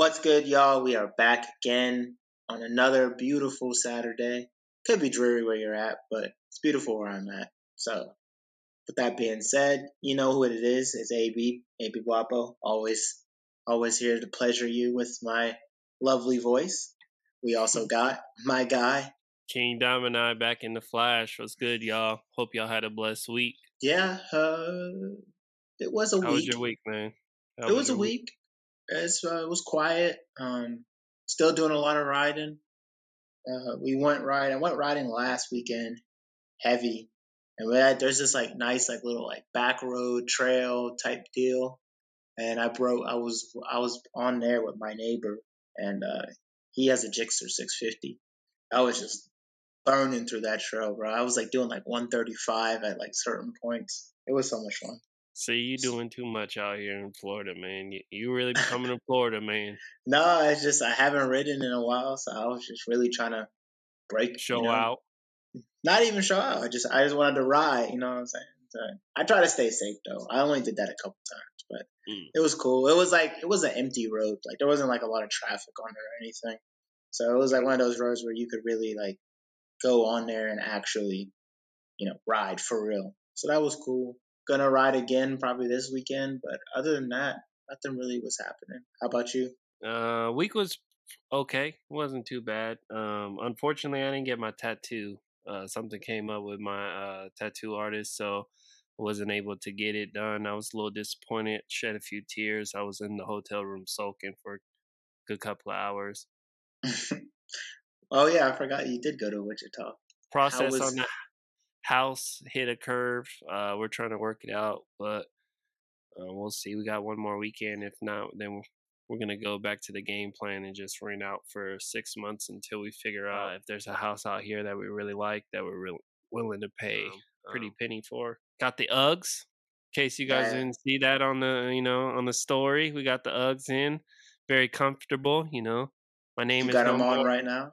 What's good, y'all? We are back again on another beautiful Saturday. Could be dreary where you're at, but it's beautiful where I'm at. So, with that being said, you know who it is. It's AB, AB Guapo. Always, always here to pleasure you with my lovely voice. We also got my guy. King Domini back in the flash. What's good, y'all? Hope y'all had a blessed week. Yeah, uh, it was a How week. was your week, man? How It was a your week. Uh, it was quiet. Um, still doing a lot of riding. Uh, we went riding. I went riding last weekend, heavy, and had, there's this like nice like little like back road trail type deal. And I broke. I was I was on there with my neighbor, and uh, he has a Gixxer 650. I was just burning through that trail, bro. I was like doing like 135 at like certain points. It was so much fun. See, you doing too much out here in Florida, man. You, you really becoming a Florida man. No, it's just I haven't ridden in a while, so I was just really trying to break, Show you know, out. not even show out. I just I just wanted to ride, you know what I'm saying? So I try to stay safe though. I only did that a couple times, but Mm. it was cool. It was like it was an empty road, like there wasn't like a lot of traffic on there or anything. So it was like one of those roads where you could really like go on there and actually, you know, ride for real. So that was cool. Gonna ride again probably this weekend, but other than that, nothing really was happening. How about you? Uh, week was okay. wasn't too bad. Um, unfortunately, I didn't get my tattoo. Uh, something came up with my uh tattoo artist, so wasn't able to get it done. I was a little disappointed. Shed a few tears. I was in the hotel room sulking for a good couple of hours. oh yeah, I forgot you did go to Wichita. process was- on the house hit a curve. Uh, we're trying to work it out, but uh, we'll see. We got one more weekend. If not, then we're gonna go back to the game plan and just rent out for six months until we figure out if there's a house out here that we really like that we're really willing to pay pretty Um, penny for. Got the Uggs. In case you guys Yeah. didn't see that on the you know on the story, we got the Uggs in. Very comfortable, you know. My name You is got no them on more- right now.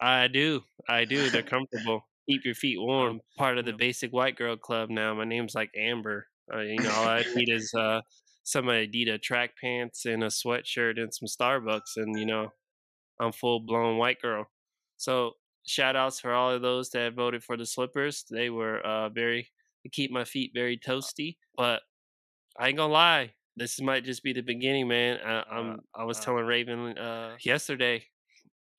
I do. I do. They're comfortable. Keep your feet warm. Part of the basic white girl club now. My name's like Amber. Uh, you know, all I need is uh, some Adidas track pants and a sweatshirt and some Starbucks, and you know, I'm full blown white girl. So shout outs for all of those that voted for the slippers. They were uh, very they keep my feet very toasty. But I ain't gonna lie, this might just be the beginning, man. I, I'm I was uh, telling Raven uh, yesterday.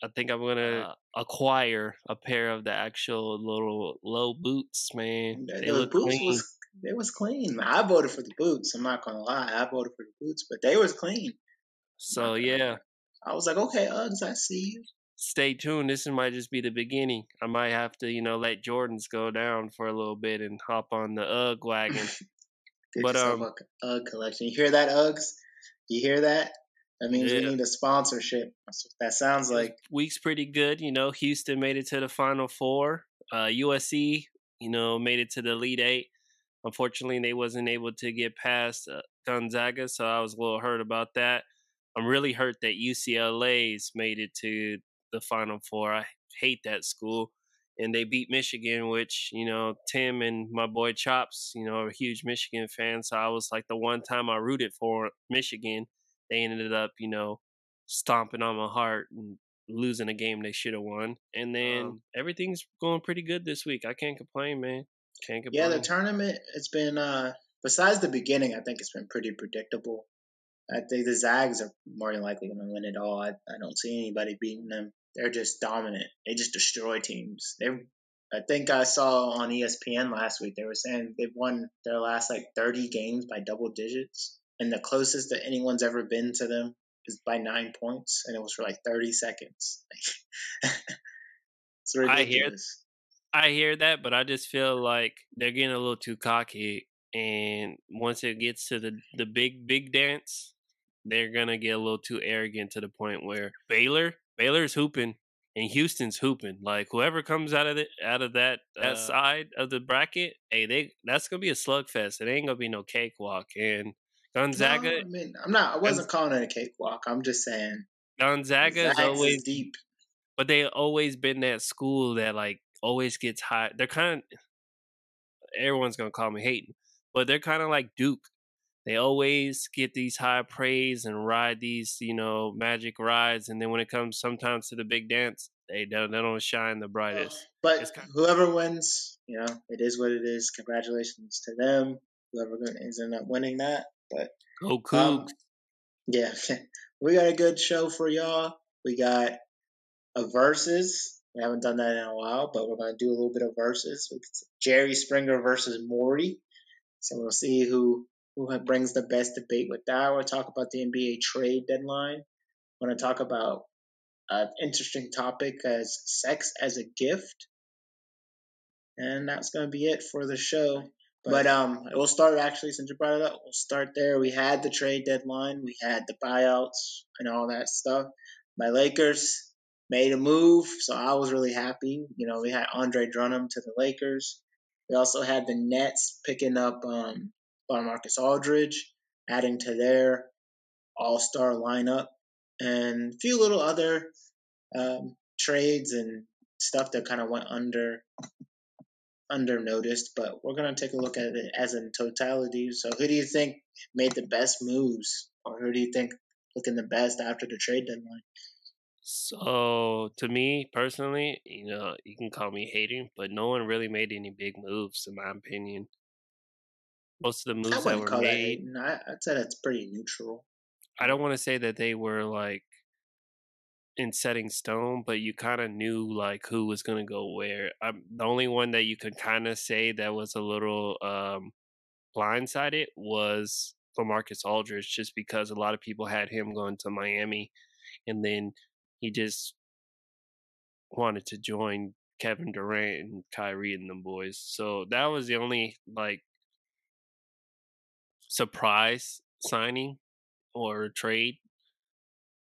I think I'm gonna acquire a pair of the actual little low boots, man. Th- They look boots clean. was they was clean. I voted for the boots. I'm not gonna lie. I voted for the boots, but they was clean. So yeah. I was like, okay, Uggs, I see you. stay tuned. This might just be the beginning. I might have to, you know, let Jordans go down for a little bit and hop on the UGG wagon. But, um, Ugg collection. You hear that, Uggs? You hear that? That means we need a sponsorship. That's what that sounds like. Week's pretty good. You know, Houston made it to the Final Four. Uh, USC, you know, made it to the Elite Eight. Unfortunately, they wasn't able to get past uh, Gonzaga, so I was a little hurt about that. I'm really hurt that UCLA's made it to the Final Four. I hate that school. And they beat Michigan, which, you know, Tim and my boy Chops, you know, are huge Michigan fans. So I was like the one time I rooted for Michigan, they ended up, you know, stomping on my heart and losing a game they should have won. And then Um, everything's going pretty good this week. I can't complain, man. Can't complain. Yeah, the tournament it's been uh besides the beginning, I think it's been pretty predictable. I think the Zags are more than likely going to win it all. I, I don't see anybody beating them. They're just dominant. They just destroy teams. They, I think I saw on ESPN last week they were saying they've won their last like 30 games by double digits, and the closest that anyone's ever been to them is by nine points, and it was for like 30 seconds. it's I hear- I hear that, but I just feel like they're getting a little too cocky. And once it gets to the the big big dance, they're gonna get a little too arrogant to the point where Baylor Baylor's hooping and Houston's hooping. Like whoever comes out of it out of that that Uh, side of the bracket, hey, they that's gonna be a slugfest. It ain't gonna be no cakewalk. And Gonzaga No, I mean, I'm not. I wasn't calling it a cakewalk. I'm just saying Gonzaga is always deep. but they always been that school that like always gets high. They're kind of everyone's gonna call me hating, but they're kind of like Duke. they always get these high praise and ride these, you know, magic rides, and then when it comes sometimes to the big dance, they don't they don't shine the brightest. But kind of- whoever wins, you know, it is what it is. Congratulations to them. Whoever ends up winning that, but go Cougs. Um, yeah, we got a good show for y'all. We got a versus. We haven't done that in a while, but we're gonna do a little bit of versus. Jerry Springer versus Maury. So we'll see who who brings the best debate with that. We'll talk about the NBA trade deadline. We're to talk about an interesting topic as sex as a gift. And that's going to be it for the show. But um, we'll start actually since you brought it up. We'll start there. We had the trade deadline. We had the buyouts and all that stuff. My Lakers made a move, so I was really happy. You know, we had Andre Drummond to the Lakers. We also had the Nets picking up um, Marcus Aldridge, adding to their all star lineup, and a few little other um, trades and stuff that kind of went under under noticed, but we're gonna take a look at it as in totality. So, who do you think made the best moves, or who do you think looking the best after the trade deadline? So, to me personally, you know, you can call me hating, but no one really made any big moves, in my opinion most of the moves that were made. That I, I'd say that's pretty neutral. I don't want to say that they were like in setting stone, but you kind of knew like who was to go where. I'm, the only one that you could kind of say that was a little um, blindsided was for Marcus Aldridge, just because a lot of people had him going to Miami, and then he just wanted to join Kevin Durant and Kyrie and them boys. So that was the only like surprise signing or trade.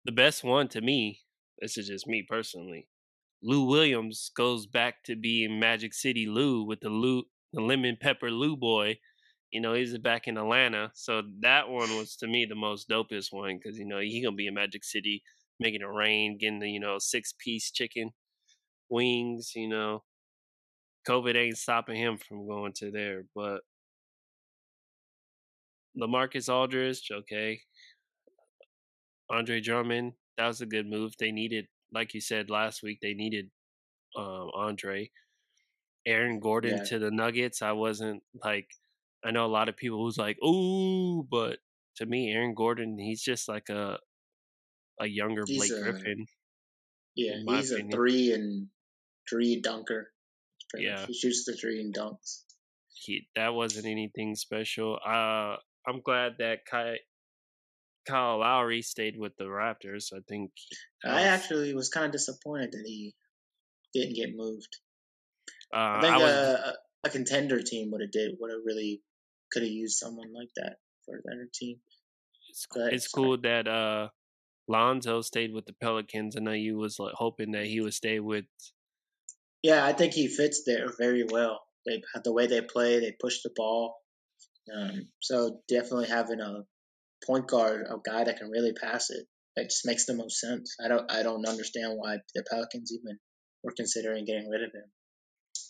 The best one to me, this is just me personally. Lou Williams goes back to being Magic City Lou with the Lou, the lemon pepper Lou boy. You know, he's back in Atlanta. So that one was to me the most dopest one because, you know, he going to be in Magic City making it rain, getting the, you know, six piece chicken wings, you know. COVID ain't stopping him from going to there. But Lamarcus Aldridge, okay. Andre Drummond, that was a good move. They needed, like you said last week, they needed um, Andre. Aaron Gordon yeah. to the Nuggets. I wasn't like, I know a lot of people who's like, ooh, but to me, Aaron Gordon, he's just like a a younger he's Blake a, Griffin. Yeah, he's opinion. a three and three dunker. Yeah, he shoots the three and dunks. He that wasn't anything special. Uh, I'm glad that Kai, Kyle Lowry stayed with the Raptors. I think I actually was kind of disappointed that he didn't get moved. Uh, I think I was, uh, a contender team would have did would have really could have used someone like that for their team. It's, it's cool that uh, Lonzo stayed with the Pelicans. I know you was like hoping that he would stay with. Yeah, I think he fits there very well. They the way they play, they push the ball. Um, so definitely having a point guard, a guy that can really pass it, it just makes the most sense. I don't I don't understand why the Pelicans even were considering getting rid of him.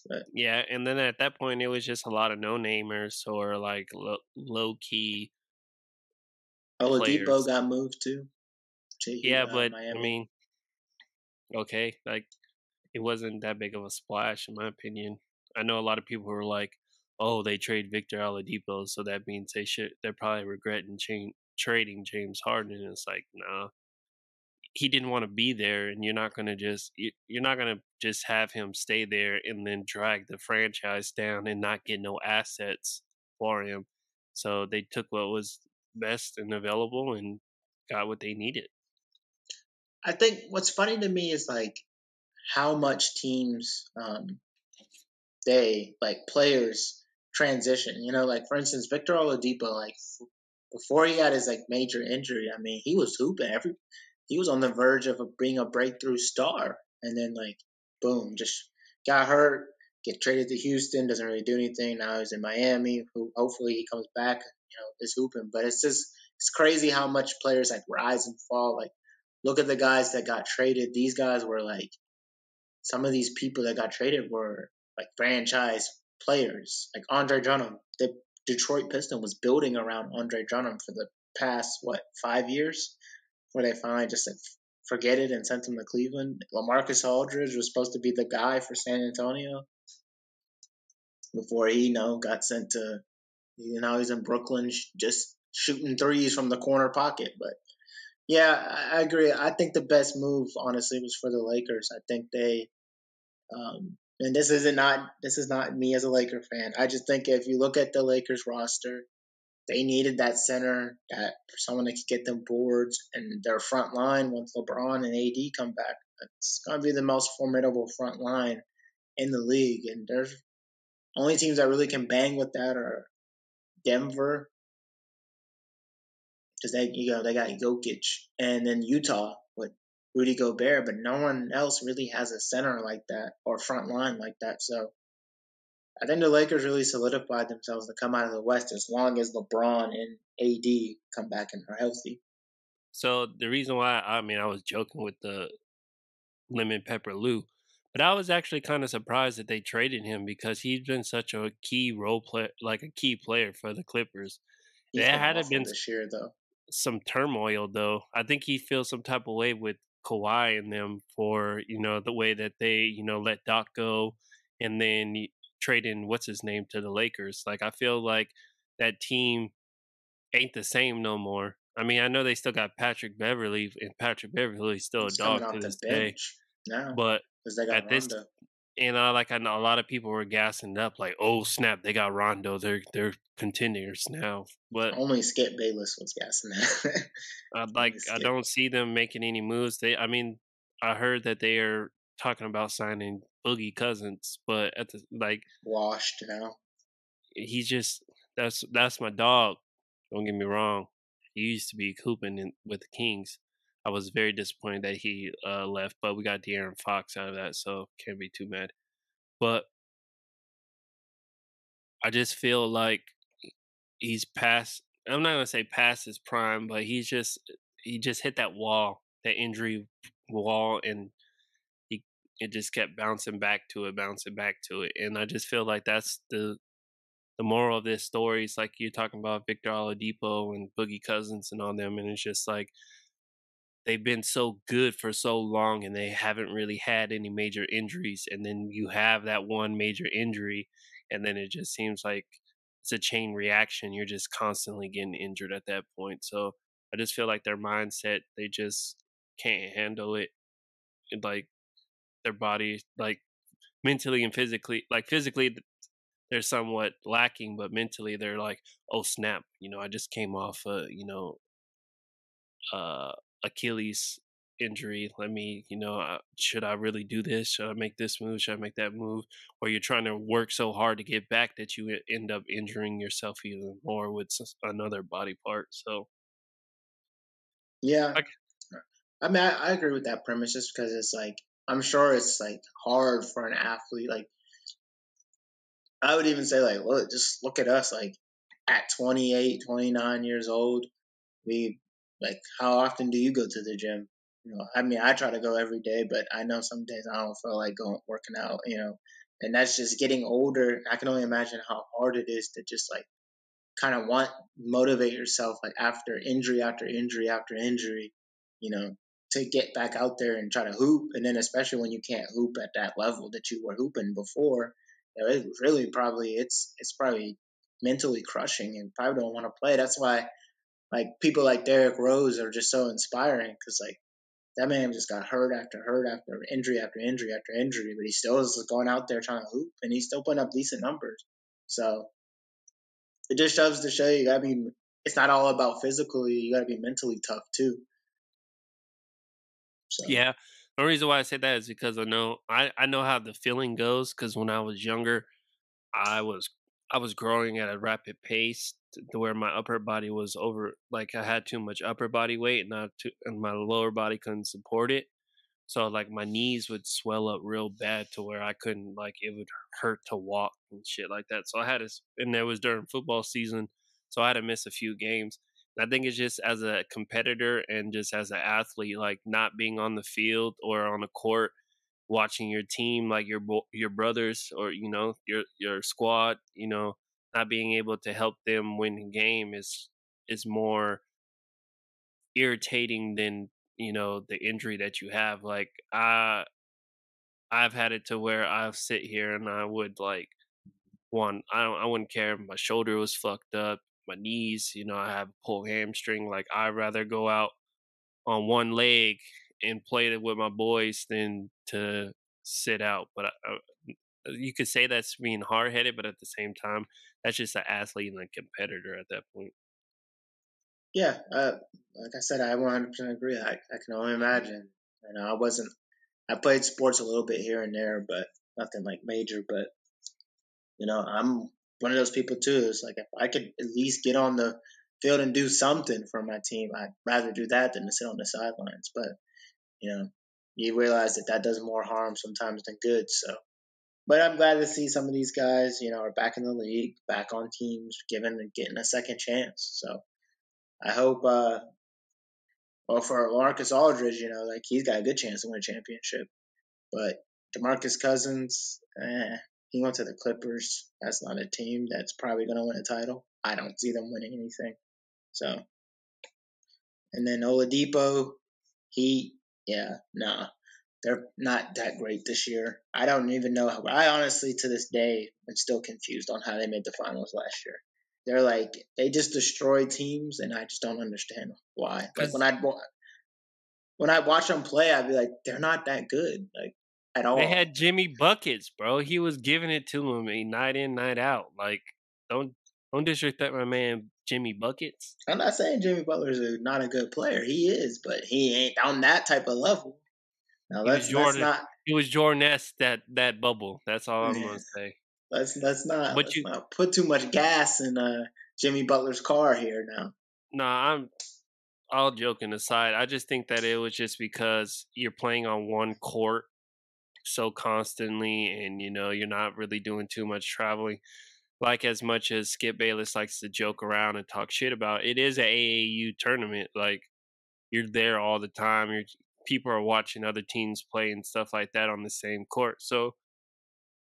But yeah, and then at that point it was just a lot of no namers or like low, low key. Oladipo got moved too. To, yeah, uh, but Miami. I mean, okay, like it wasn't that big of a splash in my opinion. I know a lot of people were like, oh, they trade Victor Oladipo, so that means they should they're probably regretting cha- trading James Harden. And it's like, nah, he didn't want to be there, and you're not gonna just you're not gonna just have him stay there and then drag the franchise down and not get no assets for him. So they took what was best and available and got what they needed. I think what's funny to me is like how much teams um, they like players transition. You know, like for instance, Victor Oladipo, like before he had his like major injury, I mean, he was hooping every. He was on the verge of being a breakthrough star, and then like, boom, just got hurt. Get traded to Houston, doesn't really do anything. Now he's in Miami. Who hopefully he comes back. You know, is hooping, but it's just it's crazy how much players like rise and fall. Like, look at the guys that got traded. These guys were like, some of these people that got traded were like franchise players like Andre Drummond. The Detroit Piston was building around Andre Drummond for the past what five years, where they finally just said forget it and sent him to Cleveland. LaMarcus Aldridge was supposed to be the guy for San Antonio before he you know got sent to you know he's in Brooklyn just shooting threes from the corner pocket. But yeah, I agree. I think the best move honestly was for the Lakers. I think they um, and this isn't not this is not me as a Laker fan. I just think if you look at the Lakers roster, they needed that center that someone that could get them boards and their front line once LeBron and AD come back. It's gonna be the most formidable front line in the league. And there's only teams that really can bang with that are Denver, because they you know they got Jokic, and then Utah Rudy Gobert, but no one else really has a center like that or front line like that. So I think the Lakers really solidified themselves to come out of the West as long as LeBron and AD come back and are healthy. So the reason why I mean I was joking with the lemon pepper Lou, but I was actually kind of surprised that they traded him because he's been such a key role player, like a key player for the Clippers. He's there had been this year though. Some turmoil though. I think he feels some type of way with Kawhi and them for you know the way that they you know let Doc go, and then trading what's his name to the Lakers. Like I feel like that team ain't the same no more. I mean, I know they still got Patrick Beverley, and Patrick Beverley's still He's a dog to this day. Now, but at this, and uh, like I know a lot of people were gassing up, like, "Oh snap, they got Rondo. They're they're contenders now." But only Skip Bayless was gassing that. I like I don't see them making any moves. They, I mean, I heard that they are talking about signing Boogie Cousins, but at the like washed now. He's just that's that's my dog. Don't get me wrong. He used to be cooping in, with the Kings. I was very disappointed that he uh, left, but we got De'Aaron Fox out of that, so can't be too mad. But I just feel like he's past. I'm not gonna say past his prime, but he's just he just hit that wall, that injury wall, and he it just kept bouncing back to it, bouncing back to it. And I just feel like that's the the moral of this story. It's like you're talking about Victor Oladipo and Boogie Cousins and all them, and it's just like they've been so good for so long and they haven't really had any major injuries. And then you have that one major injury, and then it just seems like it's a chain reaction. You're just constantly getting injured at that point. So I just feel like their mindset, they just can't handle it. Like their body like mentally and physically like physically they're somewhat lacking but mentally they're like oh snap you know i just came off a you know uh achilles injury let me you know uh, should i really do this should i make this move should i make that move or you're trying to work so hard to get back that you end up injuring yourself even more with another body part so yeah I mean, I, I, agree with that premise just because it's like I'm sure it's like hard for an athlete. Like I would even say like, look, just look at us. Like at 28, 29 years old, we like how often do you go to the gym? You know, I mean, I try to go every day, but I know some days I don't feel like going working out. You know, and that's just getting older. I can only imagine how hard it is to just like kind of want motivate yourself like after injury after injury after injury. You know, to get back out there and try to hoop. And then especially when you can't hoop at that level that you were hooping before, you know, it really probably it's it's probably mentally crushing and probably don't want to play. That's why like people like Derrick Rose are just so inspiring because like that man just got hurt after hurt after injury after injury after injury, but he still is going out there trying to hoop and he's still putting up decent numbers. So it just shows to show you gotta be it's not all about physically, you gotta be mentally tough too. So. Yeah. The reason why I say that is because I know I, I know how the feeling goes because when I was younger, I was I was growing at a rapid pace to, where my upper body was over like I had too much upper body weight and not too, and my lower body couldn't support it. So like my knees would swell up real bad to where I couldn't like it would hurt to walk and shit like that. So I had to and that was during football season, so I had to miss a few games. I think it's just as a competitor and just as an athlete, like not being on the field or on the court, watching your team, like your your brothers or you know your your squad, you know, not being able to help them win the game is is more irritating than you know the injury that you have. Like I, I've had it to where I'll sit here and I would like one. I don't. I wouldn't care if my shoulder was fucked up, my knees. You know, I have a pulled hamstring. Like I'd rather go out on one leg and play it with my boys than to sit out. But I, you could say that's being hard headed, but at the same time, that's just an athlete and a competitor at that point. Yeah, uh, like I said, I 100% agree. I, I can only imagine. You know, I wasn't. I played sports a little bit here and there, but nothing like major. But you know, I'm one of those people too. It's like if I could at least get on the field and do something for my team, I'd rather do that than to sit on the sidelines. But you know, you realize that that does more harm sometimes than good. So but I'm glad to see some of these guys, you know, are back in the league, back on teams, given getting a second chance. So I hope, uh, well, for Marcus Aldridge, you know, like he's got a good chance to win a championship. But Demarcus Cousins, eh, he went to the Clippers. That's not a team that's probably going to win a title. I don't see them winning anything. So, and then Oladipo, he, yeah, nah, they're not that great this year. I don't even know how. I honestly, to this day, am still confused on how they made the finals last year. They're like they just destroy teams, and I just don't understand why. Like when I when I watch them play, I'd be like, they're not that good, like at all. They had Jimmy buckets, bro. He was giving it to them night in, night out. Like don't don't disrespect my man Jimmy buckets. I'm not saying Jimmy Butler is not a good player. He is, but he ain't on that type of level. Now let's, Jordan, let's not. It was Jordan S. That that bubble. That's all I'm gonna say. Let's let's not. But let's you not put too much gas in uh, Jimmy Butler's car here now. No, nah, I'm. All joking aside, I just think that it was just because you're playing on one court so constantly, and you know you're not really doing too much traveling. Like as much as Skip Bayless likes to joke around and talk shit about, it is a AAU tournament. Like you're there all the time. You're people are watching other teams play and stuff like that on the same court. So,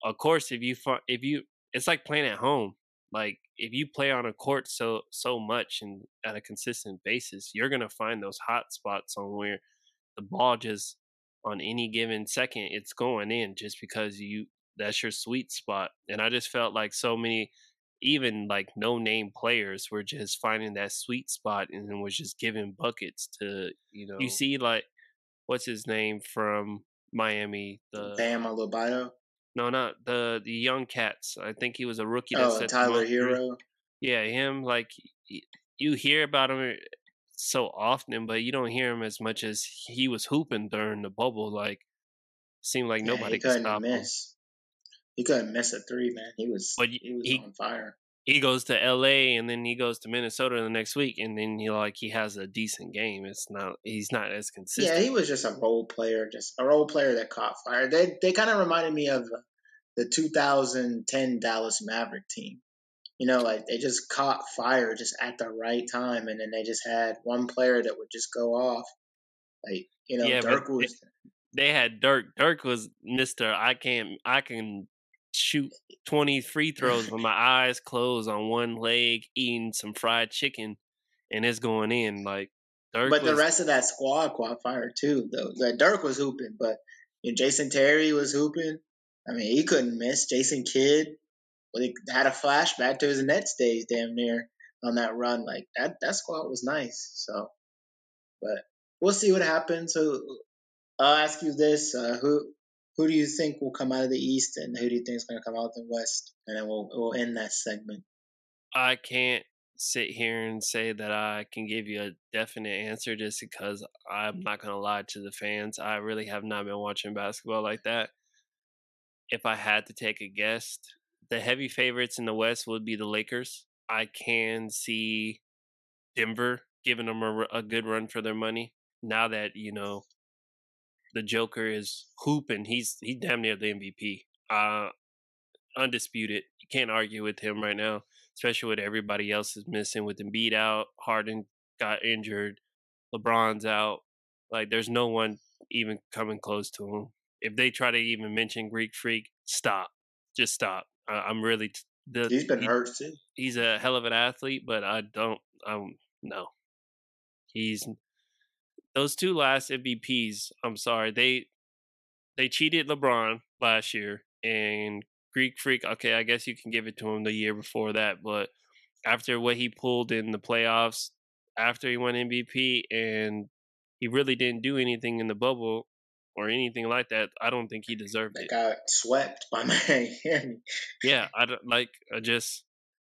of course, if you if you it's like playing at home. Like if you play on a court so so much and at a consistent basis, you're gonna find those hot spots on where the ball just on any given second it's going in just because you that's your sweet spot. And I just felt like so many even like no name players were just finding that sweet spot and was just giving buckets to you know you see like what's his name from Miami? The Bam Adebayo. No, not the the young cats. I think he was a rookie. That oh, Tyler Herro. Yeah, him. Like you hear about him so often, but you don't hear him as much as he was hooping during the bubble. Like seemed like yeah, nobody could stop miss. him. He couldn't miss a three, man. He was but he was he, on fire he goes to LA and then he goes to Minnesota the next week and then he like he has a decent game. It's not he's not as consistent. Yeah, he was just a role player, just a role player that caught fire. They they kind of reminded me of uh, the 2010 Dallas Maverick team. You know, like they just caught fire just at the right time, and then they just had one player that would just go off. Like you know, yeah, Dirk was. They, they had Dirk. Dirk was Mister. I can't I can shoot 20 free throws with my eyes closed on one leg, eating some fried chicken, and it's going in. Like, Dirk but was, the rest of that squad caught fire too, though. Like Dirk was hooping, but you know, Jason Terry was hooping. I mean, he couldn't miss. Jason Kidd, well, he had a flashback to his Nets days, damn near on that run. Like that, that squad was nice. So, but we'll see what happens. So, I'll ask you this: uh, who who do you think will come out of the East, and who do you think is going to come out of the West? And then we'll we'll end that segment. I can't sit here and say that I can give you a definite answer just because I'm mm. not going to lie to the fans. I really have not been watching basketball like that. If I had to take a guess, the heavy favorites in the West would be the Lakers. I can see Denver giving them a, a good run for their money now that, you know, the Joker is hooping. He's he damn near the MVP. Uh, undisputed. You can't argue with him right now, especially with everybody else is missing. With Embiid out, Harden got injured, LeBron's out. Like there's no one even coming close to him. If they try to even mention Greek Freak, stop. Just stop. I, am really t- the He's been he- hurt too. he's a hell of an athlete, but I don't. Um, no, he's those two last MVPs. I'm sorry, they they cheated LeBron last year, and Greek Freak. Okay, I guess you can give it to him the year before that, but after what he pulled in the playoffs, after he won MVP, and he really didn't do anything in the bubble or anything like that. I don't think he deserved They it. got swept by Miami. Yeah, I don't like. I just,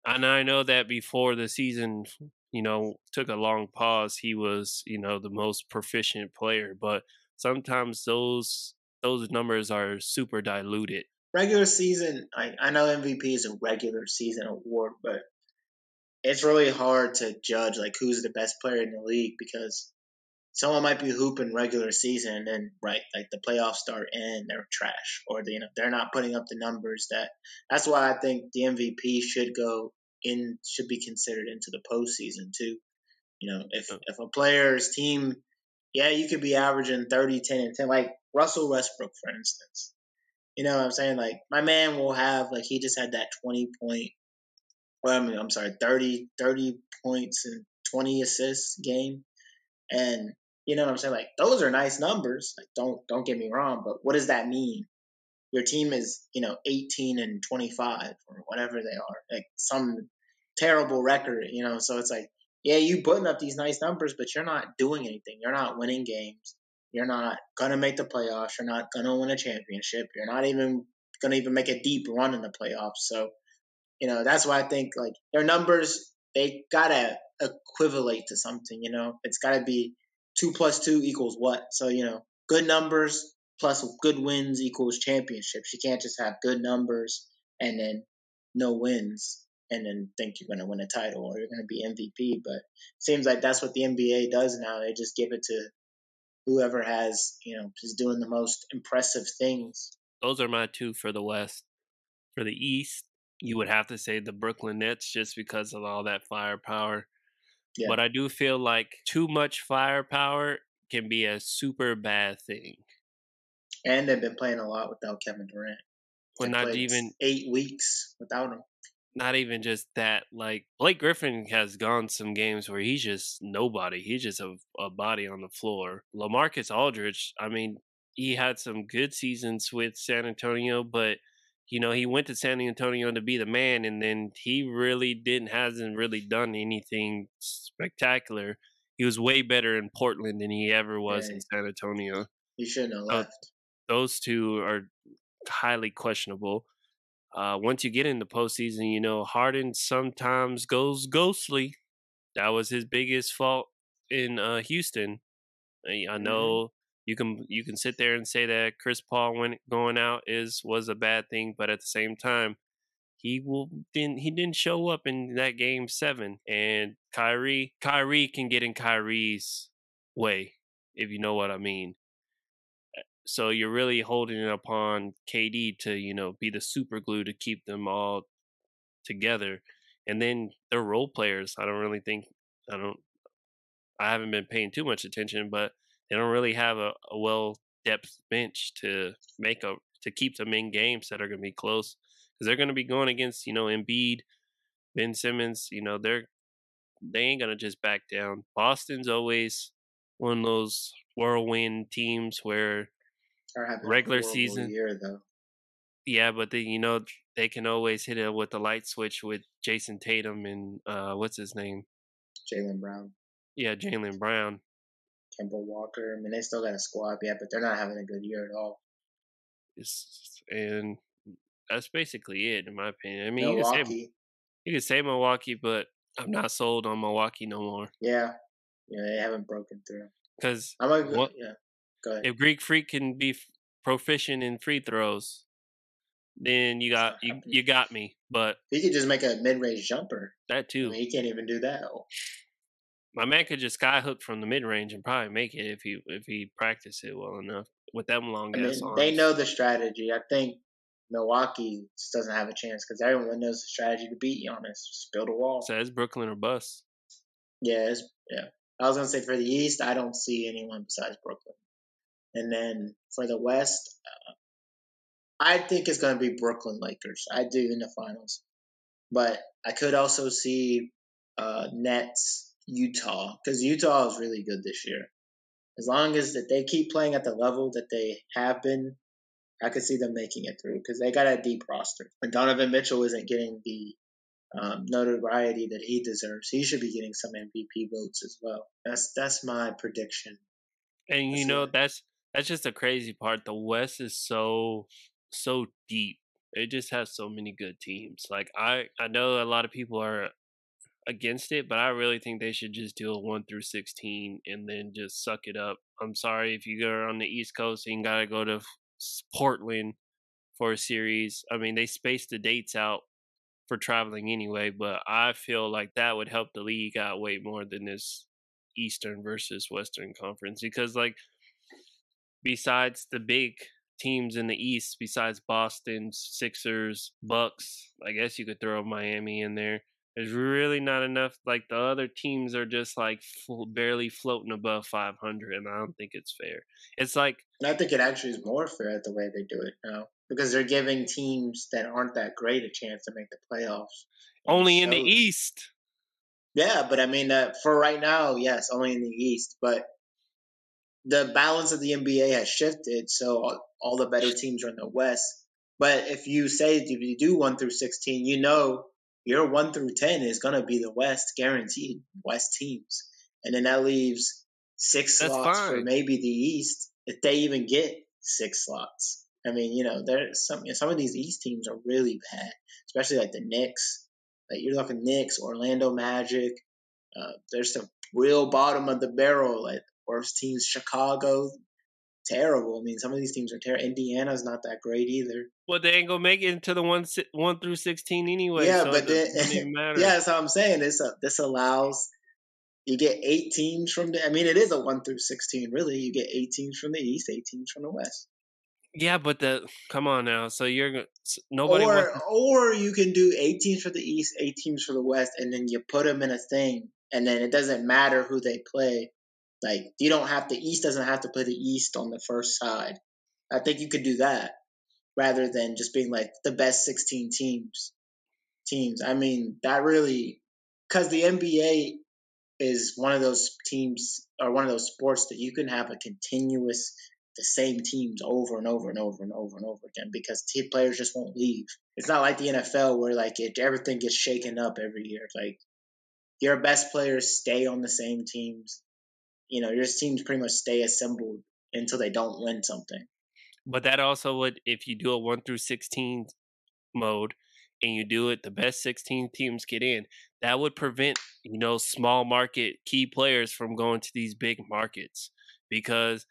and I know that before the season, you know, took a long pause. He was, you know, the most proficient player, but sometimes those those numbers are super diluted. regular season, I, I know MVP is a regular season award, but it's really hard to judge like who's the best player in the league because someone might be hooping regular season and then right like the playoffs start and they're trash or they, you know they're not putting up the numbers that that's why I think the MVP should go in should be considered into the postseason too. You know, if if a player's team yeah, you could be averaging 30, 10, and 10, like Russell Westbrook, for instance. You know what I'm saying? Like, my man will have, like, he just had that 20 point, well, I mean, I'm sorry, 30, 30 points and 20 assists game. And, you know what I'm saying? Like, those are nice numbers. Like, don't, don't get me wrong, but what does that mean? Your team is, you know, 18 and 25 or whatever they are, like some terrible record, you know? So it's like, yeah, you putting up these nice numbers, but you're not doing anything. You're not winning games. You're not gonna make the playoffs. You're not gonna win a championship. You're not even gonna even make a deep run in the playoffs. So, you know, that's why I think like their numbers they gotta equivalate to something. You know, it's gotta be two plus two equals what. So you know, good numbers plus good wins equals championships. You can't just have good numbers and then no wins and then think you're going to win a title or you're going to be MVP. But it seems like that's what the NBA does now. They just give it to whoever has, you know, is doing the most impressive things. Those are my two for the West. For the East, you would have to say the Brooklyn Nets just because of all that firepower. Yeah. But I do feel like too much firepower can be a super bad thing. And they've been playing a lot without Kevin Durant. Well, not even eight weeks without him. not even just that. Like Blake Griffin has gone some games where he's just nobody. He's just a, a body on the floor. Lamarcus Aldridge, I mean, he had some good seasons with San Antonio, but you know he went to San Antonio to be the man, and then he really didn't hasn't really done anything spectacular. He was way better in Portland than he ever was Yeah. in San Antonio He shouldn't have Uh, left. Those two are highly questionable. Uh, once you get in the postseason, you know Harden sometimes goes ghostly. That was his biggest fault in uh, Houston. I Mhm. know you can you can sit there and say that Chris Paul went going out is was a bad thing, but at the same time, he will didn't he didn't show up in that game seven. And Kyrie Kyrie can get in Kyrie's way, if you know what I mean. So you're really holding it upon KD to, you know, be the super glue to keep them all together. And then they're role players. I don't really think I don't I haven't been paying too much attention, but they don't really have a, a well depth bench to make a to keep them in games that are going to be close because they're going to be going against you know Embiid, Ben Simmons. You know they're they ain't going to just back down. Boston's always one of those whirlwind teams where regular season. year though. yeah, but they you know they can always hit it with the light switch with Jayson Tatum and uh what's his name? Jaylen Brown, Yeah, Jaylen Brown. Kemba Walker. I mean, they still got a squad, yeah, but they're not having a good year at all. It's, and that's basically it in my opinion. I mean, you can say Milwaukee, you can say Milwaukee, but I'm not sold on Milwaukee no more yeah, yeah, they haven't broken through. because I'm a What- yeah. If Greek Freak can be proficient in free throws, then you got you, you got me. But He could just make a mid-range jumper. that I too, mean, he can't even do that. my man could just skyhook from the mid range and probably make it if he if he practiced it well enough with them long I mean, they know the strategy. I think Milwaukee just doesn't have a chance because everyone knows the strategy to beat Giannis. Just build a wall. Says Brooklyn or bust. Yeah, it's, yeah. I was gonna say for the East, I don't see anyone besides Brooklyn. And then for the West, uh, I think it's gonna be Brooklyn Lakers. I do in the finals. but I could also see uh, Nets, Utah, because Utah is really good this year. As long as that they keep playing at the level that they have been, I could see them making it through because they got a deep roster. And Donovan Mitchell isn't getting the um, notoriety that he deserves. He should be getting some MVP votes as well. That's that's my prediction. And you that's know it. that's that's just the crazy part. The West is so so deep. It just has so many good teams. Like I I know a lot of people are against it, but I really think they should just do a one through sixteen and then just suck it up. I'm sorry if you go on the East Coast and gotta go to Portland for a series. I mean, they spaced the dates out for traveling anyway, but I feel like that would help the league out way more than this Eastern versus Western conference because like besides the big teams in the East, besides Boston, Sixers, Bucks, I guess you could throw Miami in there. There's really not enough. Like the other teams are just like barely floating above 500, and I don't think it's fair. It's like I think it actually is more fair the way they do it now because they're giving teams that aren't that great a chance to make the playoffs. Only in the East. Yeah, but I mean, uh, for right now, yes, only in the East. But the balance of the NBA has shifted, so all, all the better teams are in the West. But if you say if you do one through sixteen, you know your one through ten is gonna be the West, guaranteed West teams, and then that leaves six That's slots fine. for maybe the East if they even get six slots. I mean, you know, there's some some of these East teams are really bad, especially like the Knicks. Like you're looking Knicks, Orlando Magic. Uh, there's some real bottom of the barrel, like worst teams, Chicago. Terrible. I mean, some of these teams are terrible. Indiana's not that great either. Well, they ain't gonna make it into the one one through sixteen anyway. Yeah, so but then, yeah, that's how I'm saying. This uh, this allows you get eight teams from the. I mean, it is a one through sixteen. Really, you get eight teams from the East, eight teams from the West. Yeah, but the come on now. So you're nobody. Or wants... or you can do eight teams for the East, eight teams for the West, and then you put them in a thing, and then it doesn't matter who they play. Like you don't have to. East doesn't have to play the East on the first side. I think you could do that rather than just being like the best sixteen teams. Teams. I mean that really because the NBA is one of those teams or one of those sports that you can have a continuous the same teams over and over and over and over and over again because team players just won't leave. It's not like the NFL where like it, everything gets shaken up every year. Like your best players stay on the same teams. You know, your teams pretty much stay assembled until they don't win something. But that also would, if you do a one through sixteen mode, and you do it, the best sixteen teams get in. That would prevent you know small market key players from going to these big markets because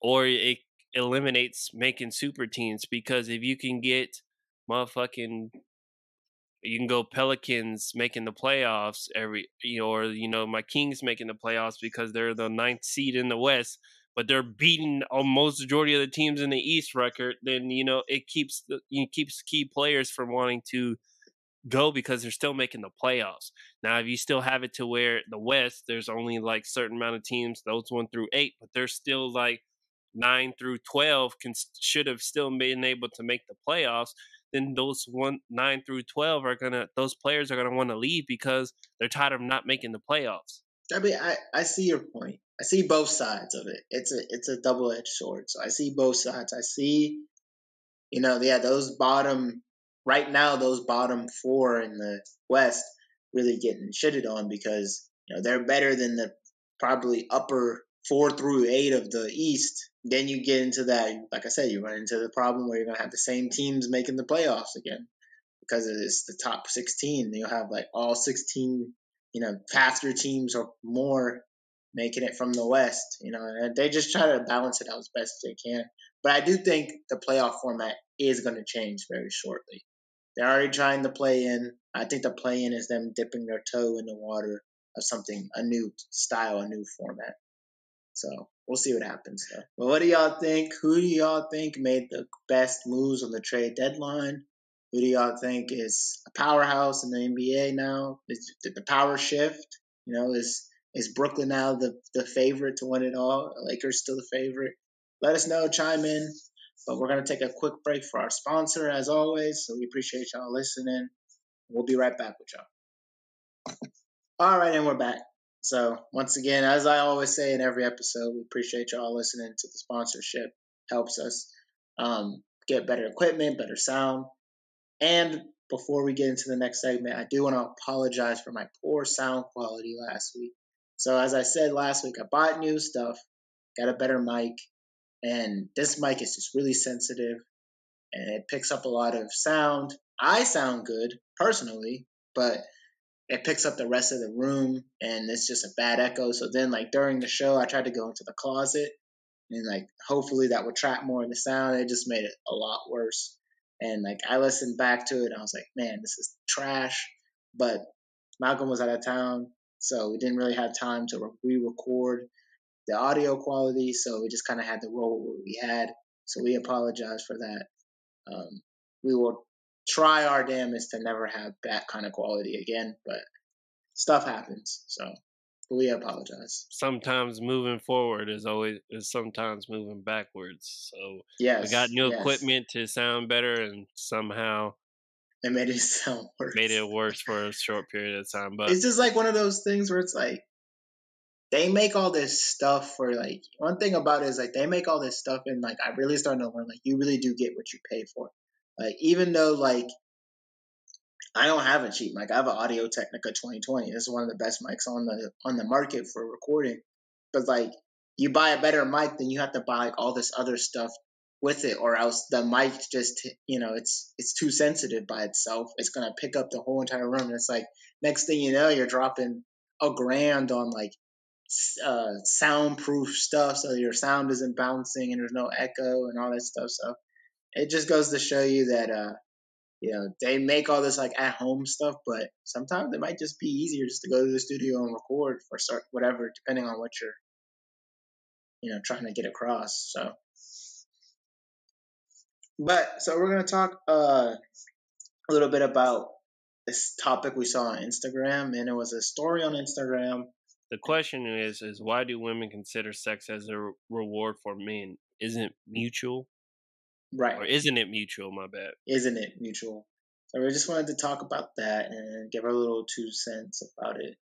or it eliminates making super teams because if you can get motherfucking you can go Pelicans making the playoffs every you know, or you know, my Kings making the playoffs because they're the ninth seed in the West, but they're beating almost majority of the teams in the East record, then you know it keeps the it keeps key players from wanting to go because they're still making the playoffs. Now, if you still have it to where the West, there's only like certain amount of teams, those one through eight, but they're still like nine through twelve can should have still been able to make the playoffs, then those one nine through twelve are gonna those players are gonna want to leave because they're tired of not making the playoffs. I mean, I, I see your point. I see both sides of it. It's a it's a double edged sword. So I see both sides. I see, you know, yeah, those bottom right now, those bottom four in the West really getting shitted on because you know they're better than the probably upper four through eight of the East, then you get into that. Like I said, you run into the problem where you're gonna have the same teams making the playoffs again because it's the top 16. You'll have like all 16, you know, faster teams or more making it from the West. You know, and they just try to balance it out as best they can. But I do think the playoff format is going to change very shortly. They're already trying to play in. I think the play in is them dipping their toe in the water of something, a new style, a new format. So we'll see what happens. Though. But what do y'all think? Who do y'all think made the best moves on the trade deadline? Who do y'all think is a powerhouse in the NBA now? Is, did the power shift? You know, is is Brooklyn now the the favorite to win it all? Lakers still the favorite? Let us know. Chime in. But we're gonna take a quick break for our sponsor, as always. So we appreciate y'all listening. We'll be right back with y'all. All right, and we're back. So once again, as I always say in every episode, we appreciate y'all listening to the sponsorship. Helps us um, get better equipment, better sound. And before we get into the next segment, I do want to apologize for my poor sound quality last week. So as I said last week, I bought new stuff, got a better mic, and this mic is just really sensitive and it picks up a lot of sound. I sound good personally, but it picks up the rest of the room and it's just a bad echo. So then like during the show I tried to go into the closet and like hopefully that would trap more of the sound. It just made it a lot worse. And like I listened back to it I was like, man, this is trash. But Malcolm was out of town, so we didn't really have time to re-record the audio quality. So we just kind of had to roll what we had. So we apologize for that. Um, we will try our damnedest to never have that kind of quality again, but stuff happens. So we apologize. Sometimes moving forward is always is sometimes moving backwards. So yes, we got new yes. equipment to sound better, and somehow it made it sound worse. Made it worse for a short period of time. But it's just like one of those things where it's like they make all this stuff for like one thing about it is like they make all this stuff and like I really starting to learn like you really do get what you pay for. Like even though like I don't have a cheap mic, I have an Audio Technica 2020. This is one of the best mics on the on the market for recording. But like you buy a better mic, then you have to buy like all this other stuff with it, or else the mic just you know it's it's too sensitive by itself. It's gonna pick up the whole entire room. And it's like next thing you know, you're dropping a grand on like uh, soundproof stuff so your sound isn't bouncing and there's no echo and all that stuff. So it just goes to show you that uh, you know they make all this like at home stuff, but sometimes it might just be easier just to go to the studio and record for start whatever, depending on what you're you know trying to get across. So, but so we're gonna talk uh, a little bit about this topic we saw on Instagram, and it was a story on Instagram. The question is is why do women consider sex as a reward for men? Isn't mutual right. or isn't it mutual my bad? Isn't it mutual? So we just wanted to talk about that and give our little two cents about it.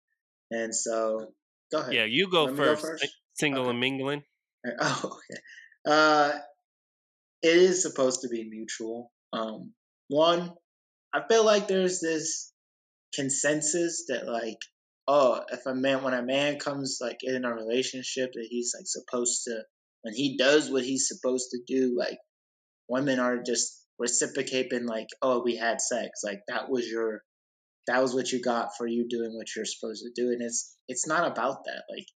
And so go ahead. Yeah you go, first. go first. single okay. and mingling. Oh okay. Uh it is supposed to be mutual. Um one i feel like there's this consensus that like oh, if a man when a man comes like in a relationship that he's like supposed to when he does what he's supposed to do, like women are just reciprocating like, oh, we had sex. Like that was your that was what you got for you doing what you're supposed to do. And it's it's not about that. Like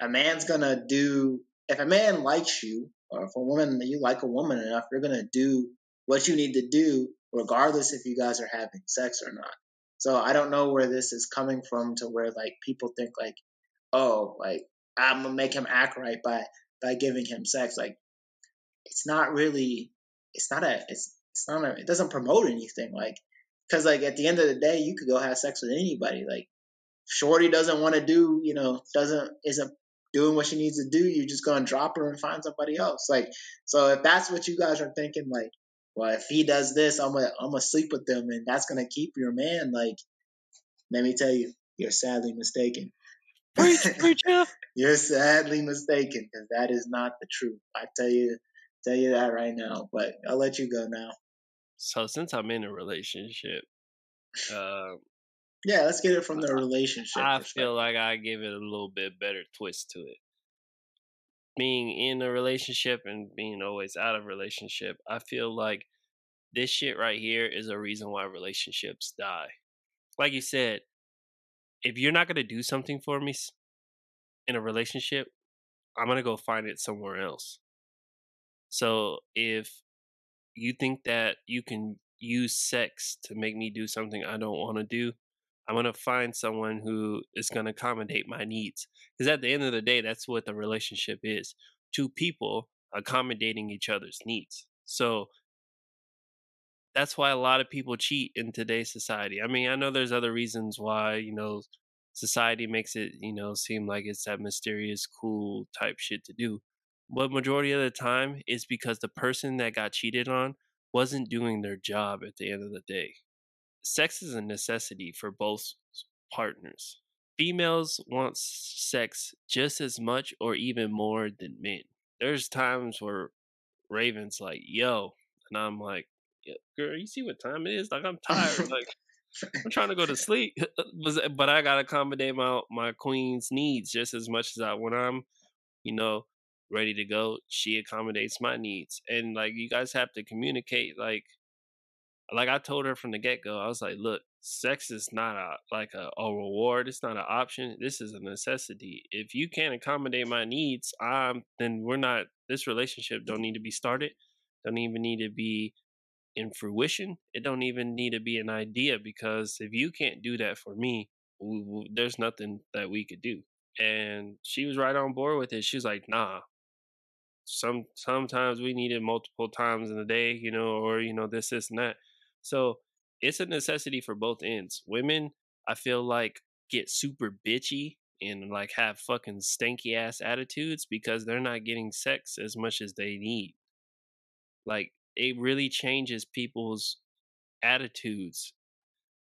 a man's gonna do if a man likes you, or if a woman you like a woman enough, you're gonna do what you need to do, regardless if you guys are having sex or not. So I don't know where this is coming from to where like people think like, oh, like I'm gonna make him act right by by giving him sex. Like it's not really, it's not a, it's it's not a, it doesn't promote anything. Like because like at the end of the day, you could go have sex with anybody. Like Shorty doesn't want to do, you know, doesn't isn't doing what she needs to do. You're just gonna drop her and find somebody else. Like so, if that's what you guys are thinking, like well, if he does this, I'm gonna I'm gonna sleep with them, and that's gonna keep your man. Like, let me tell you, you're sadly mistaken. Preach, preacher. you're sadly mistaken because that is not the truth. I tell you, tell you that right now. But I'll let you go now. So since I'm in a relationship, uh, yeah, let's get it from the relationship. I feel like I give it a little bit better twist to it being in a relationship and being always out of relationship, I feel like this shit right here is a reason why relationships die. Like you said, if you're not to do something for me in a relationship, I'm to go find it somewhere else. So if you think that you can use sex to make me do something I don't want to do, I'm going to find someone who is going to accommodate my needs. Because at the end of the day, that's what the relationship is two people accommodating each other's needs. So that's why a lot of people cheat in today's society. I mean, I know there's other reasons why, you know, society makes it, you know, seem like it's that mysterious, cool type shit to do. But majority of the time, it's because the person that got cheated on wasn't doing their job at the end of the day. sex is a necessity for both partners. Females want sex just as much or even more than men. There's times where Raven's like, yo, and I'm like, girl, you see what time it is? Like, I'm tired. like, I'm trying to go to sleep, but I gotta accommodate my my queen's needs just as much as I when I'm, you know, ready to go. She accommodates my needs, and like you guys have to communicate. Like, like I told her from the get go, I was like, look, sex is not a like a, a reward. It's not an option. This is a necessity. If you can't accommodate my needs, I'm then we're not. This relationship don't need to be started. Don't even need to be in fruition. It don't even need to be an idea because if you can't do that for me, we, we, there's nothing that we could do. And she was right on board with it. She was like, "Nah, some sometimes we need it multiple times in a day, you know, or you know this, this, and that." So it's a necessity for both ends. Women, I feel like, get super bitchy and like have fucking stanky ass attitudes because they're not getting sex as much as they need. Like it really changes people's attitudes.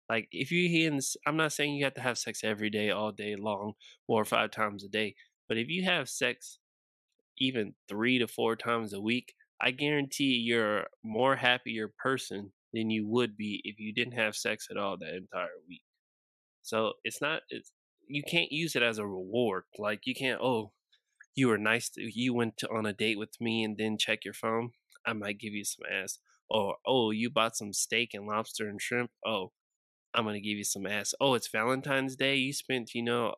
Like if you hear, I'm not saying you have to have sex every day, all day long, four or five times a day, but if you have sex even three to four times a week, I guarantee you're a more happier person than you would be if you didn't have sex at all that entire week. So it's not it's you can't use it as a reward. Like you can't oh you were nice to you went to, on a date with me and then check your phone. I might give you some ass. Or oh you bought some steak and lobster and shrimp. Oh I'm gonna give you some ass. Oh it's Valentine's Day. You spent you know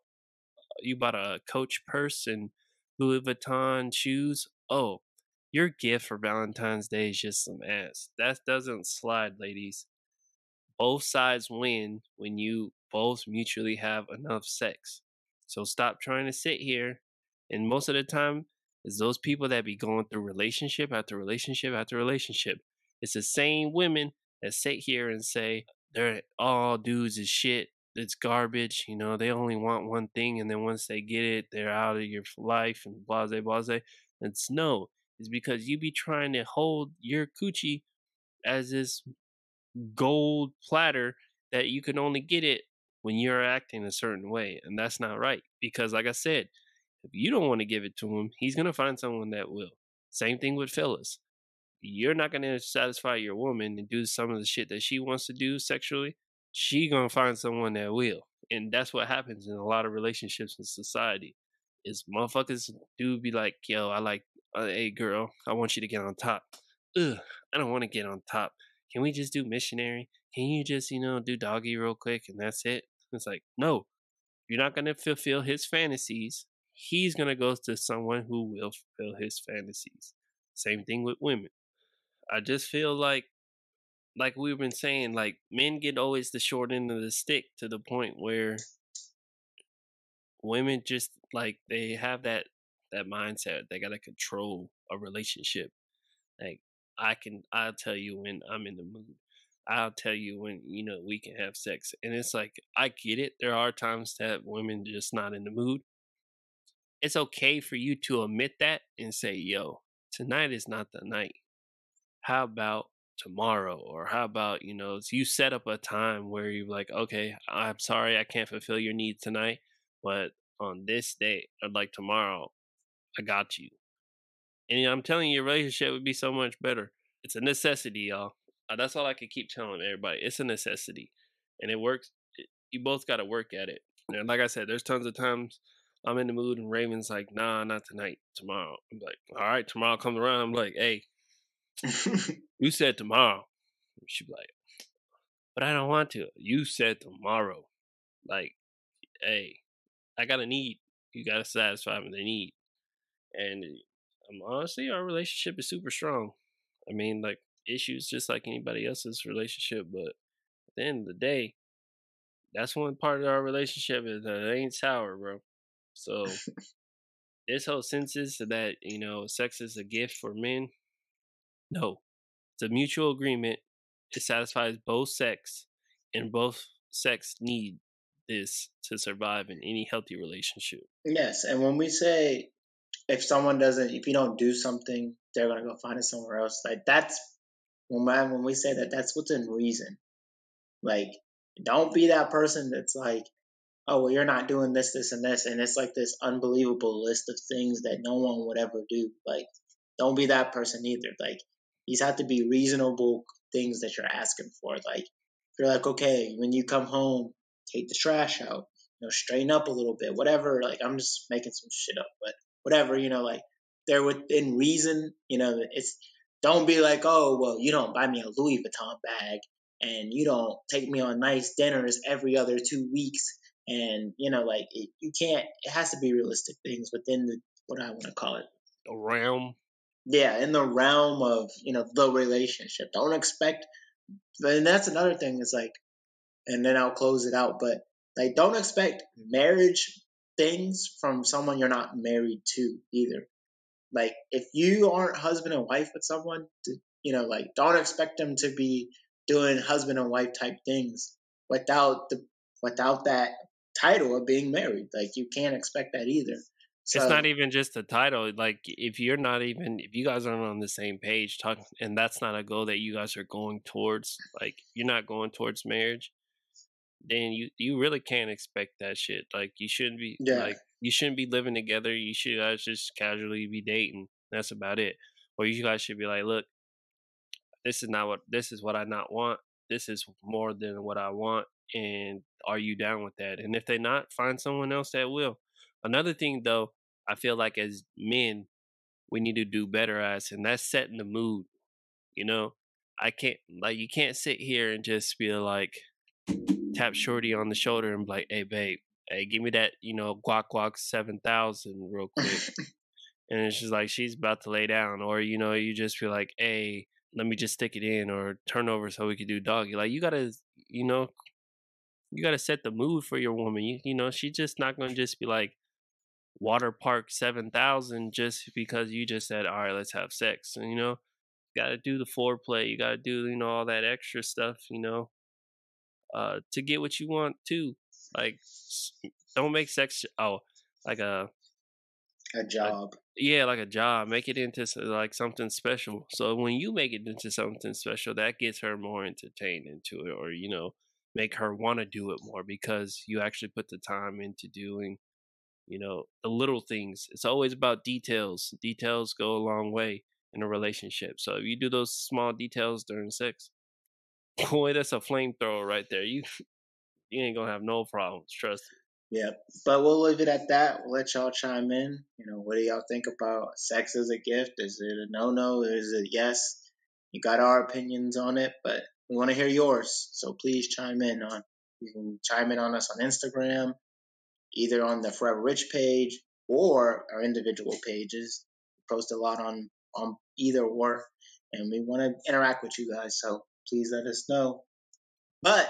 you bought a Coach purse and Louis Vuitton shoes. Oh your gift for Valentine's Day is just some ass. That doesn't slide, ladies. Both sides win when you both mutually have enough sex. So stop trying to sit here. And most of the time, it's those people that be going through relationship after relationship after relationship. It's the same women that sit here and say they're all dudes is shit. It's garbage. You know, they only want one thing, and then once they get it, they're out of your life and blase blase. It's no is because you be trying to hold your coochie as this gold platter that you can only get it when you're acting a certain way. And that's not right. Because, like I said, if you don't want to give it to him, he's to find someone that will. Same thing with Phyllis. You're not to satisfy your woman and do some of the shit that she wants to do sexually. She to find someone that will. And that's what happens in a lot of relationships in society. Is motherfuckers do be like, yo, I like uh, hey girl, I want you to get on top. Ugh, I don't want to get on top. Can we just do missionary? Can you just, you know, do doggy real quick and that's it? It's like, no, you're not to fulfill his fantasies. He's to go to someone who will fulfill his fantasies. Same thing with women. I just feel like, like we've been saying, like men get always the short end of the stick to the point where women just like they have that that mindset. They gotta control a relationship. Like I can, I'll tell you when I'm in the mood. I'll tell you when you know we can have sex, and it's like I get it. There are times that women just not in the mood. It's okay for you to admit that and say, "Yo, tonight is not the night. How about tomorrow?" Or how about you know you set up a time where you're like, "Okay, I'm sorry I can't fulfill your needs tonight, but on this day or like tomorrow, I got you. And I'm telling you, your relationship would be so much better. It's a necessity, y'all. Uh, that's all I can keep telling everybody. It's a necessity, and it works. You both got to work at it. And like I said, there's tons of times I'm in the mood, and Raven's like, "Nah, not tonight. Tomorrow." I'm like, "All right, tomorrow comes around." I'm like, "Hey, you said tomorrow." she be like, "But I don't want to." You said tomorrow. Like, hey, I got a need. You got to satisfy the need and um, honestly, our relationship is super strong. I mean, like issues just like anybody else's relationship, but at the end of the day, that's one part of our relationship is that it ain't sour, bro. So this whole census that you know sex is a gift for men, no, it's a mutual agreement. It satisfies both sex, and both sex need this to survive in any healthy relationship. Yes, and when we say if someone doesn't, if you don't do something, they're gonna go find it somewhere else. Like that's when when we say that, that's within reason. Like, don't be that person that's like, oh, well, you're not doing this, this, and this. And it's like this unbelievable list of things that no one would ever do. Like, don't be that person either. Like, these have to be reasonable things that you're asking for. Like, you're like, okay, when you come home, take the trash out, you know, straighten up a little bit, whatever. Like, I'm just making some shit up, but whatever, you know, like, they're within reason, you know, it's, don't be like, oh, well, you don't buy me a Louis Vuitton bag and you don't take me on nice dinners every other two weeks and you know like it, you can't it has to be realistic things within the what i want to call it a realm yeah in the realm of you know the relationship don't expect and that's another thing is like and then i'll close it out but like don't expect marriage things from someone you're not married to either like if you aren't husband and wife with someone to, you know like don't expect them to be doing husband and wife type things without the without that title of being married. Like you can't expect that either. So, it's not even just the title. Like if you're not even if you guys aren't on the same page, talk, and that's not a goal that you guys are going towards. Like you're not going towards marriage, then you you really can't expect that shit. Like you shouldn't be yeah. like you shouldn't be living together. You should guys just casually be dating. That's about it. Or you guys should be like, look, this is not what this is what I not want. This is more than what I want and are you down with that? And if they're not, find someone else that will. Another thing though, I feel like as men, we need to do better as, and that's setting the mood. You know, I can't like you can't sit here and just be like tap shorty on the shoulder and be like, hey babe, hey, give me that, you know, guac guac seven thousand real quick. and it's just like she's about to lay down. Or, you know, you just feel like, hey, let me just stick it in or turn over so we could do doggy. Like you gotta, you know, you got to set the mood for your woman. You, you know, she's just not to just be like water park 7000 just because you just said, all right, let's have sex. And, you know, you got to do the foreplay. You got to do, you know, all that extra stuff, you know, uh, to get what you want too. Like, don't make sex, oh, like a, a job. A, yeah, like a job. Make it into like something special. So when you make it into something special, that gets her more entertained into it, or you know, make her want to do it more because you actually put the time into doing you know the little things it's always about details details go a long way in a relationship so if you do those small details during sex boy that's a flamethrower right there you you ain't gonna have no problems trust me yeah but we'll leave it at that we'll let y'all chime in you know what do y'all think about sex as a gift is it a no-no is it yes you got our opinions on it but we want to hear yours. So please chime in on. You can chime in on us on Instagram, either on the Forever Rich page or our individual pages. We post a lot on on either or, and we want to interact with you guys. So please let us know. But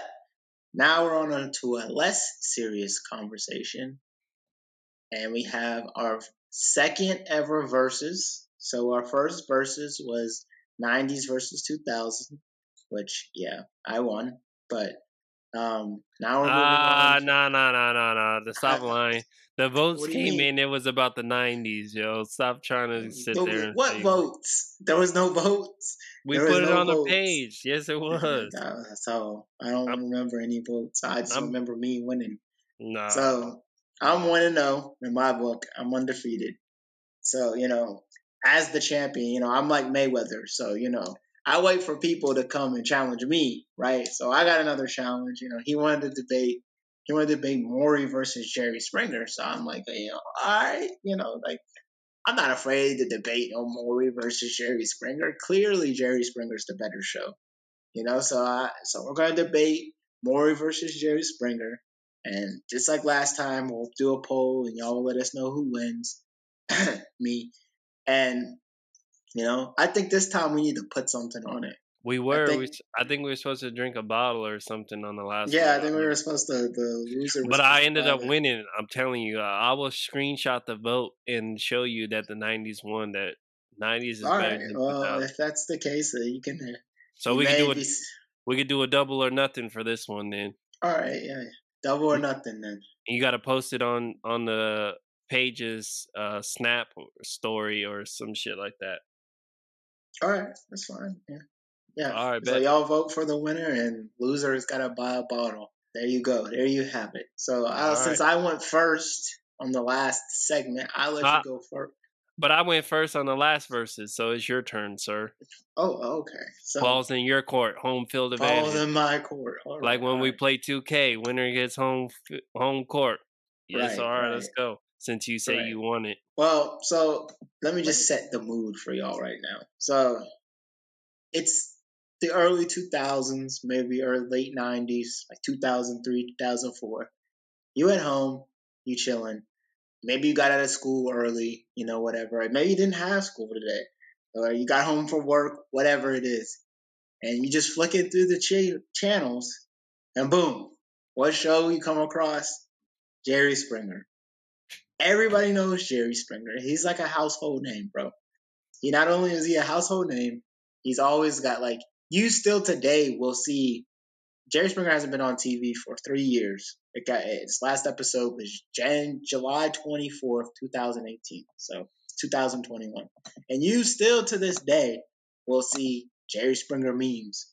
now we're on to a less serious conversation, and we have our second ever verses. So our first verses was 90s versus 2000 which yeah, I won. But um, now we're ah, no, no, no, no, no. The stop lying. The votes came in. It was about the '90s, yo. Stop trying to sit the, there. what votes? There was no votes. We there put it no on votes. the page. Yes, it was. So I don't I'm, remember any votes. I just I'm, remember me winning. No. So I'm one and zero in my book. I'm undefeated. So you know, as the champion, you know, I'm like Mayweather. So you know, I wait for people to come and challenge me, right? So I got another challenge. You know, he wanted to debate. He wanted to debate Maury versus Jerry Springer. So I'm like, you know, right, you know, like I'm not afraid to debate no Maury versus Jerry Springer. Clearly, Jerry Springer's the better show. You know, so I, so we're gonna debate Maury versus Jerry Springer, and just like last time, we'll do a poll, and y'all will let us know who wins. Me, and you know, I think this time we need to put something on it. We were. I think, we, I think we were supposed to drink a bottle or something on the last. Yeah, one. I think we were supposed to. The loser. but I ended up winning. I'm telling you, I will screenshot the vote and show you that the '90s won. That '90s is All better. Right. well, if that's the case, uh, you can. Uh, so we could do a, we could do a double or nothing for this one then. All right, yeah, double or nothing then. You got to post it on on the pages, uh, Snap story or some shit like that. All right, that's fine. Yeah. Yeah. All right. So bet. y'all vote for the winner, and loser's got to buy a bottle. There you go. There you have it. So uh, since right. I went first on the last segment, I'll let uh, you go first. But I went first on the last verses, so it's your turn, sir. Oh, okay. So balls in your court, home field advantage. Balls in my court. All like right, when we play 2K, winner gets home home court. Yes, all right, let's go. Since you say you want it. Well, so let me just set the mood for y'all right now. So it's the early 2000s, maybe early late 90s, like 2003, 2004. You at home, you chilling. Maybe you got out of school early, you know, whatever. Maybe you didn't have school today, or you got home from work, whatever it is, and you just flick it through the ch- channels, and boom, what show you come across? Jerry Springer. Everybody knows Jerry Springer. He's like a household name, bro. He not only is he a household name, he's always got like you still today will see Jerry Springer hasn't been on TV for three years. It got its last episode was Jan, July 24th, 2018. So 2021. And you still to this day will see Jerry Springer memes.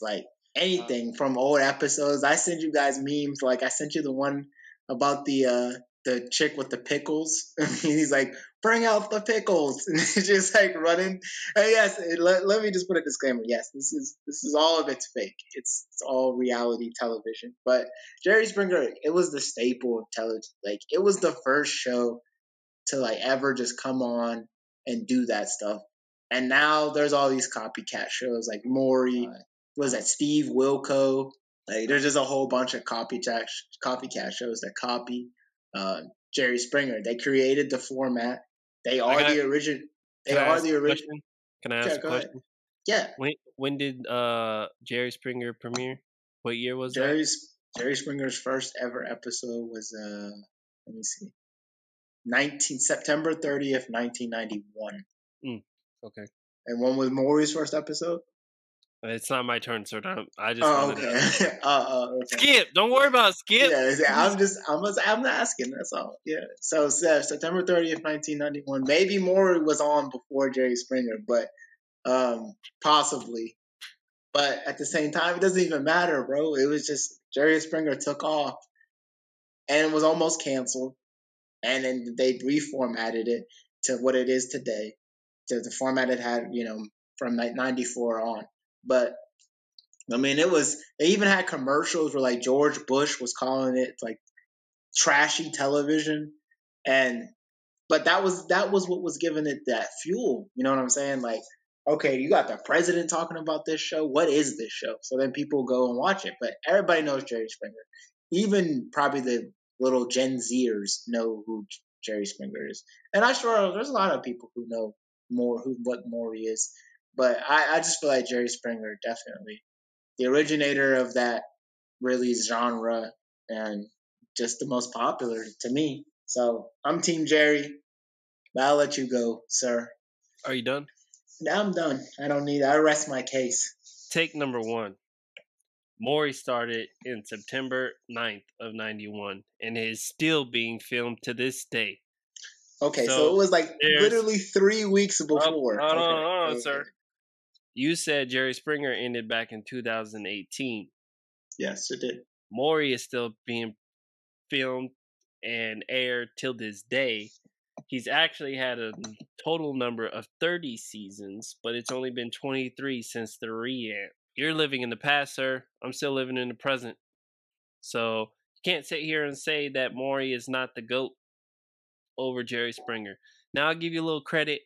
Like anything from old episodes. I send you guys memes. Like I sent you the one about the uh the chick with the pickles. he's like, bring out the pickles, and he's just like running. And yes, let, let me just put a disclaimer. Yes, this is this is all of it's fake. It's it's all reality television. But Jerry Springer, it was the staple of television. Like it was the first show to like ever just come on and do that stuff. And now there's all these copycat shows like Maury. Was that Steve Wilkos? Like there's just a whole bunch of copycat copycat shows that copy uh, Jerry Springer. They created the format. They are got, the original. They are the original. Can I ask yeah, a question? Ahead. Yeah. When when did uh, Jerry Springer premiere? What year was Jerry's, that? Jerry Springer's first ever episode was uh let me see. 19 September 30th, 1991. Mm, okay. And when was Maury's first episode? It's not my turn, sir. I just. Oh, okay. uh, uh, okay. Skip. Don't worry about skip. Yeah, I'm just. I'm just. I'm asking. That's all. Yeah. So September 30th, 1991. Maybe Maury was on before Jerry Springer, but um, possibly. But at the same time, it doesn't even matter, bro. It was just Jerry Springer took off, and it was almost canceled, and then they reformatted it to what it is today, to the format it had, you know, from '94 on but I mean, it was they even had commercials where like George Bush was calling it like trashy television, and but that was that was what was giving it that fuel. You know what I'm saying? Like, okay, you got the president talking about this show. What is this show? So then people go and watch it. But everybody knows Jerry Springer. Even probably the little Gen Zers know who Jerry Springer is, and I'm sure there's a lot of people who know more who what Maury is. But I, I just feel like Jerry Springer definitely the originator of that really genre and just the most popular to me. So I'm Team Jerry. But I'll let you go, sir. Are you done? I'm done. I don't need. I rest my case. Take number one. Maury started in September 9th of 91 and is still being filmed to this day. Okay, so, so it was like literally three weeks oh, before. Oh, hold on, hold on, okay. sir. You said Jerry Springer ended back in 2018. Yes, it did. Maury is still being filmed and aired till this day. He's actually had a total number of 30 seasons, but it's only been 23 since the re-amp. You're living in the past, sir. I'm still living in the present. So you can't sit here and say that Maury is not the GOAT over Jerry Springer. Now I'll give you a little credit.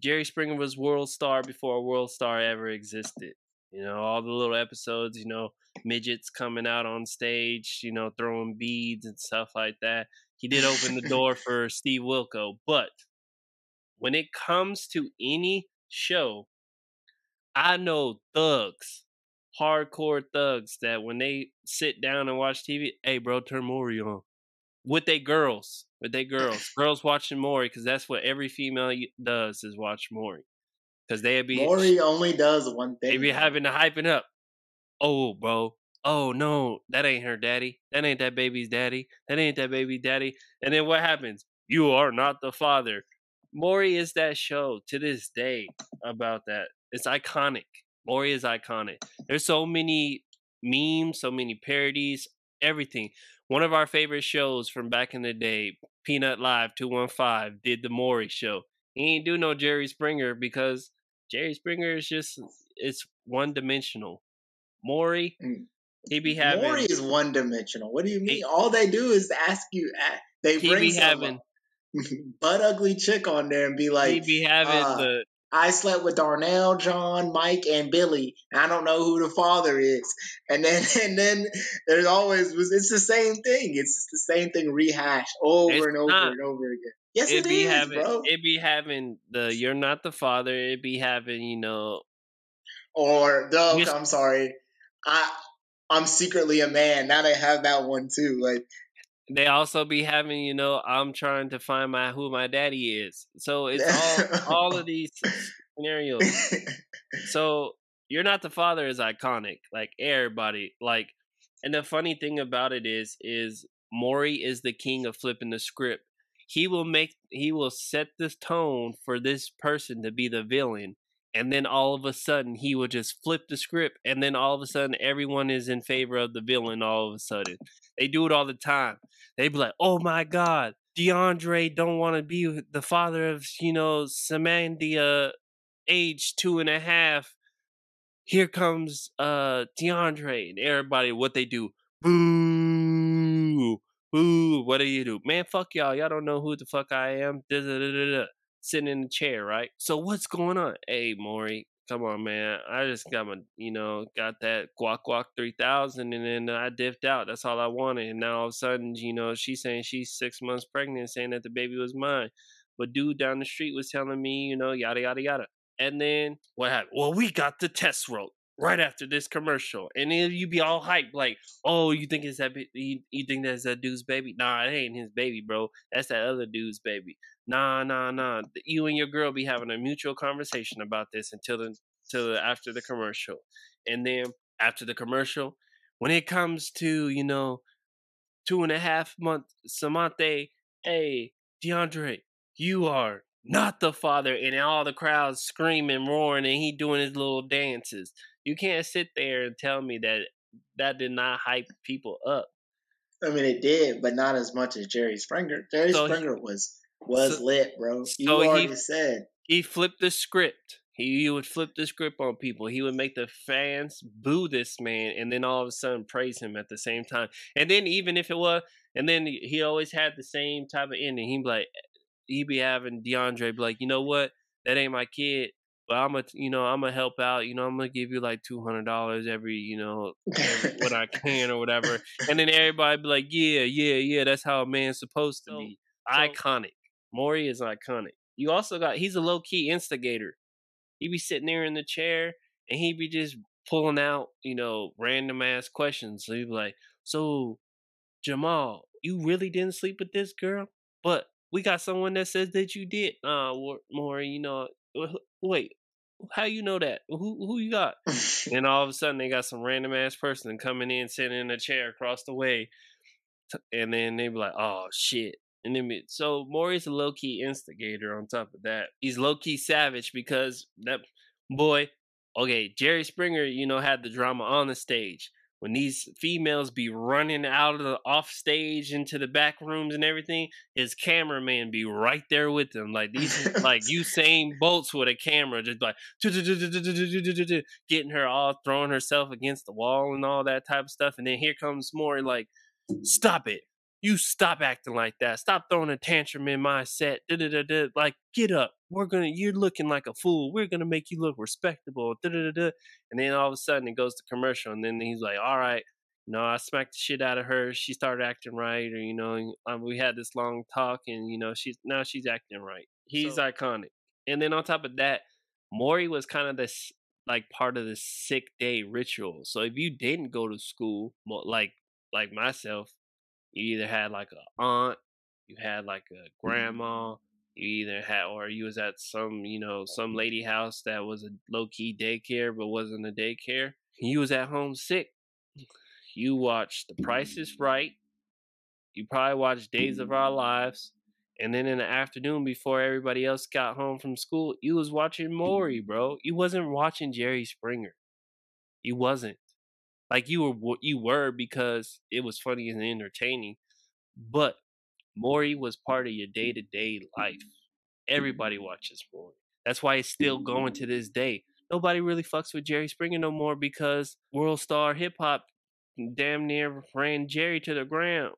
Jerry Springer was World Star before a World Star ever existed. You know, all the little episodes, you know, midgets coming out on stage, you know, throwing beads and stuff like that. He did open the door for Steve Wilkos. But when it comes to any show, I know thugs, hardcore thugs, that when they sit down and watch TV, hey, bro, turn Maury on with they girls, with they girls, girls watching Maury because that's what every female does is watch Maury because they be Maury only does one thing. They be having to hyping up. Oh, bro. Oh no, that ain't her daddy. That ain't that baby's daddy. That ain't that baby daddy. And then what happens? You are not the father. Maury is that show to this day about that. It's iconic. Maury is iconic. There's so many memes, so many parodies, everything. One of our favorite shows from back in the day, Peanut Live 215, did the Maury show. He ain't do no Jerry Springer because Jerry Springer is just it's one dimensional. Maury, mm. he be having Maury is one dimensional. What do you mean? He, All they do is ask you. They bring be some having butt ugly chick on there and be like, he be having uh, the I slept with Darnell, John, Mike, and Billy. And I don't know who the father is. And then and then there's always it's the same thing. It's the same thing rehashed over it's and over not. and over again. Yes, it, it be is, having, bro. It be having the "You're not the father." It be having you know, or the I'm sorry, I I'm secretly a man. Now they have that one too. Like they also be having, you know, I'm trying to find my who my daddy is. So it's all all of these scenarios. so you're not the father is iconic. Like everybody, like, and the funny thing about it is, is Maury is the king of flipping the script. He will make, he will set this tone for this person to be the villain, and then all of a sudden he will just flip the script, and then all of a sudden everyone is in favor of the villain. All of a sudden, they do it all the time they'd be like, "Oh my God, DeAndre don't want to be the father of you know Samantha, age two and a half. Here comes uh DeAndre and everybody. What they do? Boo, boo. What do you do, man? Fuck y'all. Y'all don't know who the fuck I am. Da-da-da-da-da. Sitting in the chair, right? So what's going on? Hey, Maury, come on, man. I just got my, you know, got that guac guac 3000 and then I dipped out. That's all I wanted. And now all of a sudden, you know, she's saying she's six months pregnant, saying that the baby was mine. But dude down the street was telling me, you know, yada, yada, yada. And then what happened? Well, we got the test roll right after this commercial. And then you be all hyped, like, oh, you think it's that, you, you think that's that dude's baby? Nah, it ain't his baby, bro. That's that other dude's baby. Nah, nah, nah. You and your girl be having a mutual conversation about this until the, till after the commercial. And then after the commercial, when it comes to, you know, two and a half month Samante, hey, DeAndre, you are not the father, and all the crowds screaming, roaring, and he doing his little dances. You can't sit there and tell me that that did not hype people up. I mean, it did, but not as much as Jerry Springer. Jerry so Springer he, was was so, lit, bro. You so already he, said he flipped the script. He, he would flip the script on people. He would make the fans boo this man, and then all of a sudden praise him at the same time. And then even if it was, and then he always had the same type of ending. He'd be like, eh, he'd be having DeAndre be like, you know what, that ain't my kid, but I'm a, you know, I'm gonna help out. You know, I'm gonna give you like two hundred dollars every, you know, every, when I can or whatever. And then everybody be like, yeah, yeah, yeah, that's how a man's supposed to so, be. So, iconic. Maury is iconic. You also got he's a low key instigator. He'd be sitting there in the chair and he'd be just pulling out, you know, random ass questions. So he'd be like, So, Jamal, you really didn't sleep with this girl? But we got someone that says that you did. Uh, more, you know, wait, how you know that? Who who you got? and all of a sudden they got some random ass person coming in, sitting in a chair across the way, and then they be like, "Oh shit, and then so Maury's a low key instigator. On top of that, he's low key savage because that boy. Okay, Jerry Springer, you know, had the drama on the stage when these females be running out of the off stage into the back rooms and everything, his cameraman be right there with them. Like these like Usain Bolts with a camera, just like getting her all throwing herself against the wall and all that type of stuff. And then here comes more like, stop it you stop acting like that. Stop throwing a tantrum in my set. Like, get up. We're gonna. You're looking like a fool. We're gonna make you look respectable. Da-da-da-da. And then all of a sudden it goes to commercial, and then he's like, "All right, you know, I smacked the shit out of her. She started acting right, or you know, um, we had this long talk, and you know, she's now she's acting right. He's so, iconic. And then on top of that, Maury was kind of this like part of the sick day ritual. So if you didn't go to school, like like myself, you either had like a aunt, you had like a mm-hmm. You either had or you was at some, you know, some lady house that was a low key daycare but wasn't a daycare. You was at home sick. You watched The Price is Right. You probably watched Days of Our Lives. And then in the afternoon, before everybody else got home from school, you was watching Maury, bro. You wasn't watching Jerry Springer. You wasn't. Like you were, you were because it was funny and entertaining. But Maury was part of your day to day life. Mm-hmm. Mm-hmm. Everybody watches Maury. That's why it's still going mm-hmm. to this day. Nobody really fucks with Jerry Springer no more because World Star Hip Hop damn near ran Jerry to the ground.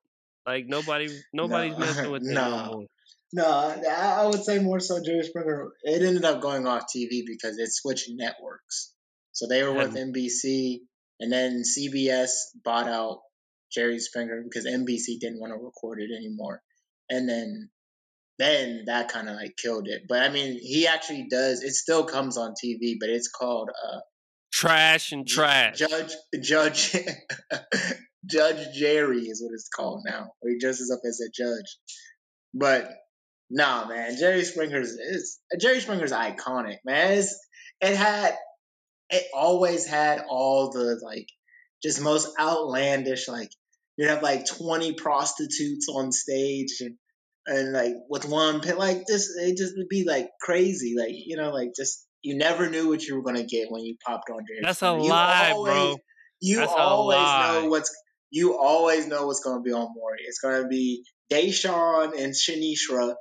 Like nobody, nobody's no, messing with him no. No, I would say more so Jerry Springer. It ended up going off TV because it switched networks. So they were with NBC, and then CBS bought out Jerry Springer because NBC didn't want to record it anymore. And then then that kind of like killed it. But I mean, he actually does. It still comes on TV, but it's called uh, Trash and Trash. Judge Judge Judge Jerry is what it's called now. He dresses up as a judge. But nah, man, Jerry Springer's is Jerry Springer's iconic, man. It's, it had it always had all the like just most outlandish like you'd have like 20 prostitutes on stage and and like with one pin, like this, it just would be like crazy, like you know, like just you never knew what you were gonna get when you popped on Jerry. That's a lie, always, bro. You That's always know what's you always know what's gonna be on Maury. It's gonna be Deshaun and Shanishra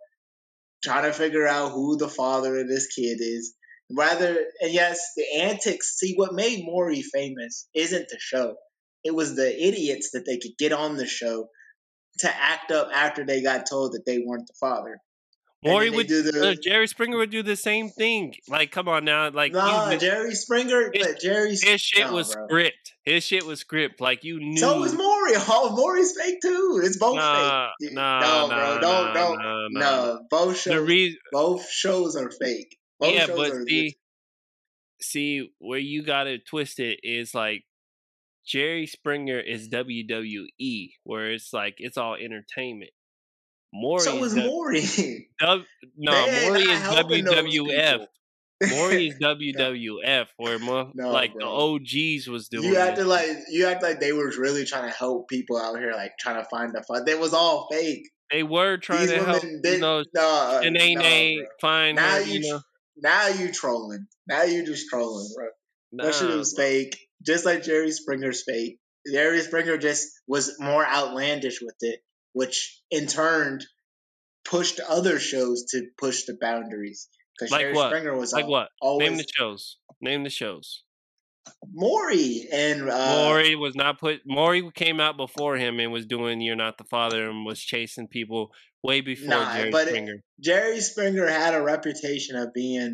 trying to figure out who the father of this kid is. Rather, and yes, the antics. See, what made Maury famous isn't the show. It was the idiots that they could get on the show to act up after they got told that they weren't the father. Maury would do the, uh, Jerry Springer would do the same thing. Like, come on now, like nah, Jerry Springer, his, but Jerry his shit was bro. script. His shit was script. Like you knew. So was Maury. Oh, Maury's fake too. It's both nah, fake. Nah, no, bro, nah, don't, nah, don't, nah, no. Both shows, reason, both shows are fake. Both yeah, but see, see where you got it twisted is like Jerry Springer is WWE, where it's like it's all entertainment. Maury so is Maury. W, no, Man, Maury is WWF. Maury is WWF, where more, no, like bro. the OGs was doing. You acted like you act like they were really trying to help people out here, like trying to find the fun. It was all fake. They were trying These to help. Did, you know, no, and they no, find now her, you, you know. now you trolling. Now you just trolling, bro. Nah, that shit was bro. fake just like Jerry Springer's fate. Jerry Springer just was more outlandish with it, which in turn pushed other shows to push the boundaries. Because like Jerry what? Springer was like what? Always, Name the shows. Name the shows. Maury and uh, Maury was not put. Maury came out before him and was doing "You're Not the Father" and was chasing people way before nah, Jerry Springer. It, Jerry Springer had a reputation of being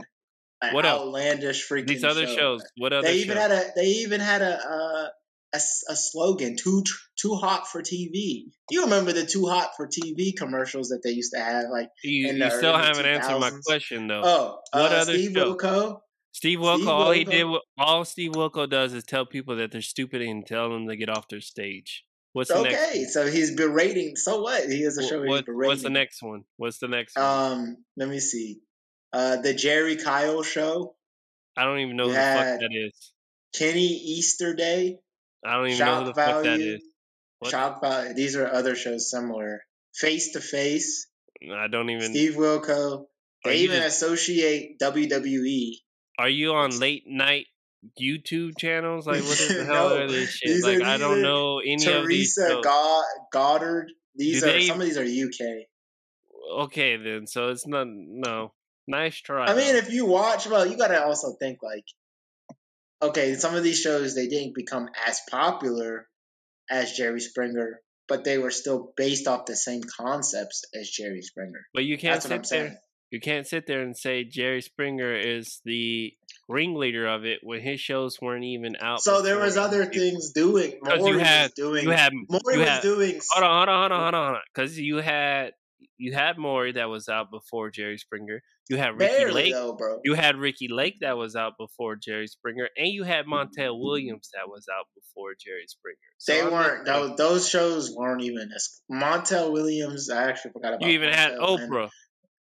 what outlandish else? freaking these other show. shows. What other? They even shows? had a. They even had a. Uh, a, a, slogan too too hot for TV. You remember the too hot for TV commercials that they used to have like you, you still haven't 2000s? answered my question though. Oh, what uh, other Steve show? Wilkos? Steve Steve all he did, all Steve Wilkos does is tell people that they're stupid and tell them to get off their stage. What's the okay, next so he's berating. So what? He has a show. What, what's the next one? What's the next one? Um, let me see. Uh, the Jerry Kyle show. I don't even know who the fuck that is. Kenny Easterday. I don't even Shock know who the value, fuck that is. What? Shock value. These are other shows similar. Face to Face. I don't even. Steve Wilkos. They even just, associate WWE. Are you on late night YouTube channels? Like what the hell no, are these shit? Like I don't know any Teresa of these. Teresa God, Goddard. These Do are they, some of these are UK. Okay, then. So it's not no. Nice try. I mean, if you watch, well, you got to also think like, okay, some of these shows they didn't become as popular as Jerry Springer, but they were still based off the same concepts as Jerry Springer. But you can't That's sit there. You can't sit there and say Jerry Springer is the ringleader of it when his shows weren't even out. So there was other things doing. Because you had doing. You had. Maury you was had, doing. Hold on, hold on, hold on, hold on. Because you had you had Maury that was out before Jerry Springer. You had Ricki Barely Lake. Though, bro. You had Ricki Lake that was out before Jerry Springer, and you had Montel Williams that was out before Jerry Springer. So they I'm weren't. Those, those shows weren't even. As, Montel Williams. I actually forgot about. You even Montel, had Oprah.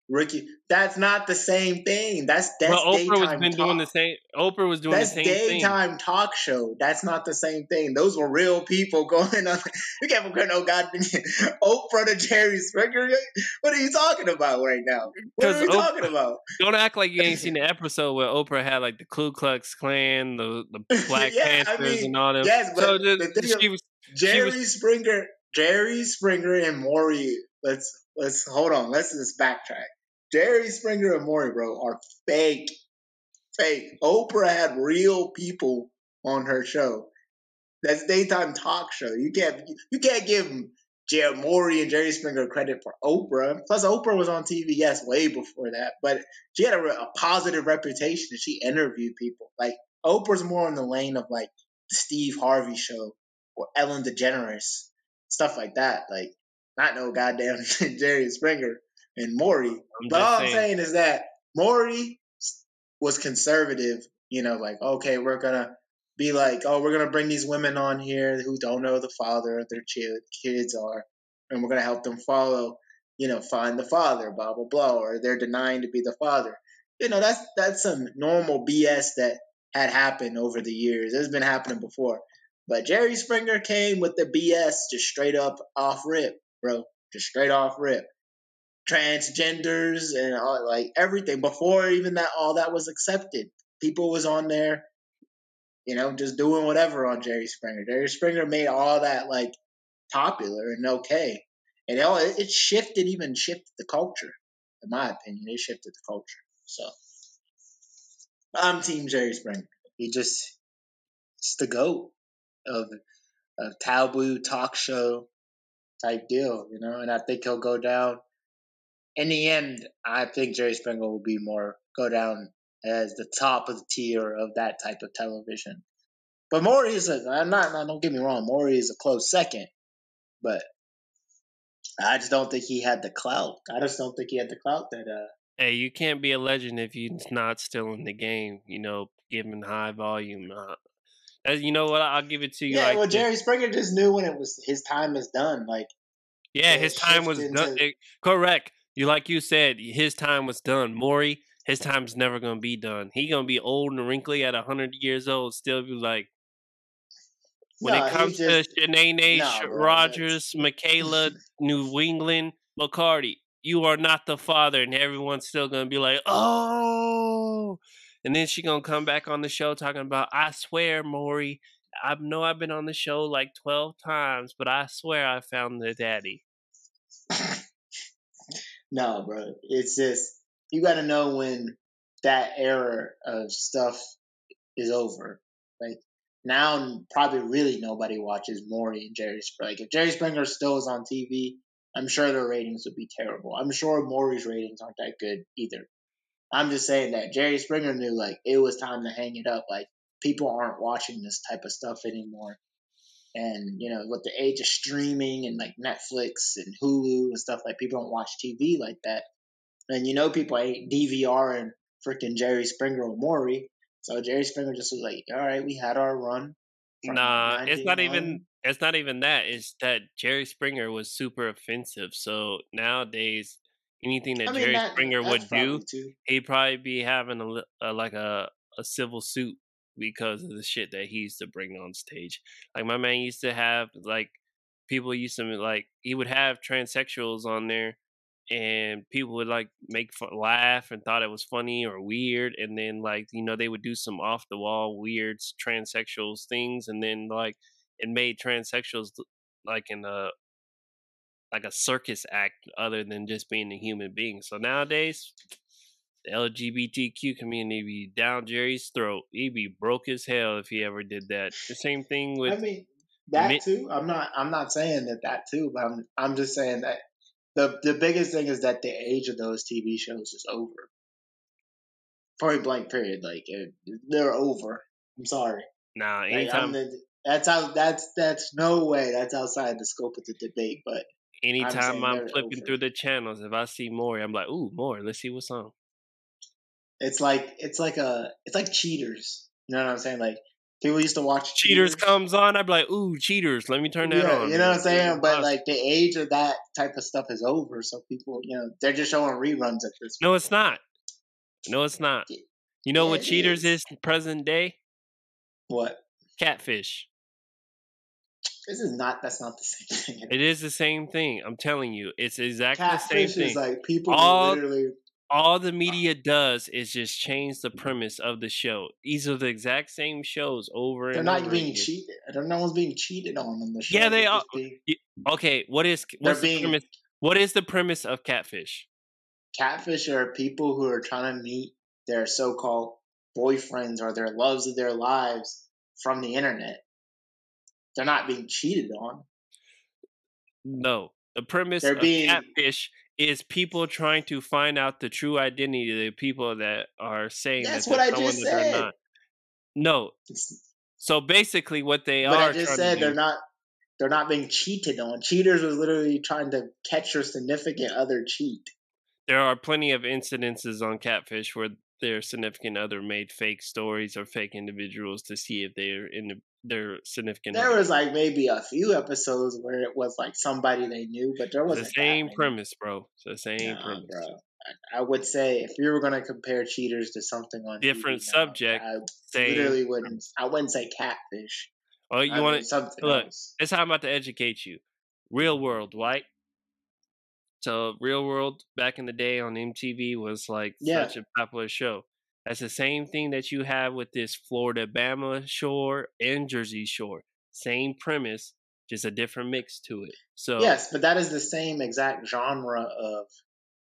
Ricki, that's not the same thing. That's that's well, Oprah daytime was been talk. doing the same. Oprah was doing That's the same thing. daytime talk show. That's not the same thing. Those were real people going on. You can't compare no oh goddamn Oprah to Jerry Springer. What are you talking about right now? What are you talking about? Don't act like you ain't seen the episode where Oprah had like the Ku Klux Klan, the the Black Yeah, I Panthers, mean, and all them. yes, but so the the, thing she of- was Jerry Springer, Jerry Springer and Maury. Let's let's hold on. Let's just backtrack. Jerry Springer and Maury, bro, are fake, fake. Oprah had real people on her show. That's daytime talk show. You can't you can't give Jerry Maury and Jerry Springer credit for Oprah. Plus, Oprah was on TV, yes, way before that, but she had a, a positive reputation. And she interviewed people. Like Oprah's more in the lane of like Steve Harvey show or Ellen DeGeneres, stuff like that. Like not no goddamn Jerry Springer and Maury. But all I'm saying. is that Maury was conservative. You know, like okay, we're gonna be like, oh, we're gonna bring these women on here who don't know the father of their kids are, and we're gonna help them follow. You know, find the father, blah blah blah, or they're denying to be the father. You know, that's that's some normal BS that had happened over the years. It's been happening before. But Jerry Springer came with the BS just straight up off rip, bro. Just straight off rip. Transgenders and all, like everything before even that all that was accepted. People was on there, you know, just doing whatever on Jerry Springer. Jerry Springer made all that like popular and okay. And it, it, shifted, even shifted the culture. In my opinion, it shifted the culture. So I'm Team Jerry Springer. He just, it's the goat of a taboo talk show type deal, you know. And I think he'll go down. In the end, I think Jerry Springer will be more go down as the top of the tier of that type of television. But Maury is a. I'm not. Don't get me wrong. Maury is a close second, but I just don't think he had the clout. I just don't think he had the clout that. uh Hey, you can't be a legend if you're not still in the game. You know, giving high volume. Uh, as you know what? I'll give it to you. Yeah, like well. Jerry Springer just knew when it was his time is done. Like Yeah, his time was done. into- correct. You like you said, his time was done. Maury, his time's never gonna be done. He gonna be old and wrinkly at hundred years old, still be like. When No, it comes just- to Shanae, no, Sh- bro, Rogers, Michaela, New England, McCarty, you are not the father, and everyone's still gonna be like, oh. And then she gonna come back on the show talking about, I swear, Maury, I know I've been on the show like twelve times, but I swear I found the daddy. No, bro. It's just you got to know when that era of stuff is over. Like now, probably really nobody watches Maury and Jerry Springer. Like if Jerry Springer still is on TV, I'm sure their ratings would be terrible. I'm sure Maury's ratings aren't that good either. I'm just saying that Jerry Springer knew like it was time to hang it up. Like people aren't watching this type of stuff anymore. And you know, with the age of streaming and like Netflix and Hulu and stuff, like people don't watch TV like that. And you know, people ain't DVR and freaking Jerry Springer or Maury. So Jerry Springer just was like, "All right, we had our run." Nah, it's not even it's not even that. It's that Jerry Springer was super offensive. So nowadays, anything that I mean, Jerry that- Springer would do, too. he'd probably be having a, a uh, like a a civil suit because of the shit that he used to bring on stage. Like my man used to have like people used to like he would have transsexuals on there and people would like make fun, laugh and thought it was funny or weird and then like you know they would do some off the wall weird transsexuals things and then like it made transsexuals like in a like a circus act other than just being a human being so nowadays the LGBTQ community be down Jerry's throat. He'd be broke as hell if he ever did that. The same thing with I mean, that Mi- too. I'm not. I'm not saying that that too, but I'm. I'm just saying that the the biggest thing is that the age of those TV shows is over. Point blank. Period. Like it, they're over. I'm sorry. nah. Anytime, I'm the, that's how. That's that's no way. That's outside the scope of the debate. But anytime I'm, they're flipping over. through the channels, if I see Maury, I'm like, ooh, Maury. Let's see what's on. It's like it's like a it's like cheaters. You know what I'm saying? Like People used to watch Cheaters comes on, I'd be like, ooh, cheaters, let me turn that yeah, on. you know what I'm saying? But like the age of that type of stuff is over, so people, you know, they're just showing reruns at this. Point. No, it's not. No, it's not. You know Yeah, what cheaters is. is present day? What? Catfish. This is not. That's not the same thing. It is the same thing. I'm telling you, it's exactly the Catfish same is thing. like people All- literally. All the media does is just change the mm-hmm. premise of the show. These are the exact same shows over They're and not over being again. cheated. They're no one's being cheated on in the show. Yeah, they They're are. being- Okay, what is what's the being- premise? What is the premise of Catfish? Catfish are people who are trying to meet their so-called boyfriends or their loves of their lives from the internet. They're not being cheated on. No, the premise They're of being- Catfish is people trying to find out the true identity of the people that are saying That's that what they're I just said. not. No, so basically, what they but are I just said they're do, not. They're not being cheated on. Cheaters are literally trying to catch your significant other cheat. there are plenty of incidences on Catfish where their significant other made fake stories or fake individuals to see if they're in the, their significant There other. was like maybe a few episodes where it was like somebody they knew, but there wasn't the same premise, bro. It's the same Nah, premise. bro. I, would say if you were gonna compare cheaters to something on Different TV now, subject, I literally wouldn't. I wouldn't say catfish. Oh, you want to? something look, else? That's how I'm about to educate you. Real world, right? So, Real World back in the day on MTV was like Yeah. such a popular show. That's the same thing that you have with this Floribama shore and Jersey shore. Same premise, just a different mix to it. So Yes, but that is the same exact genre of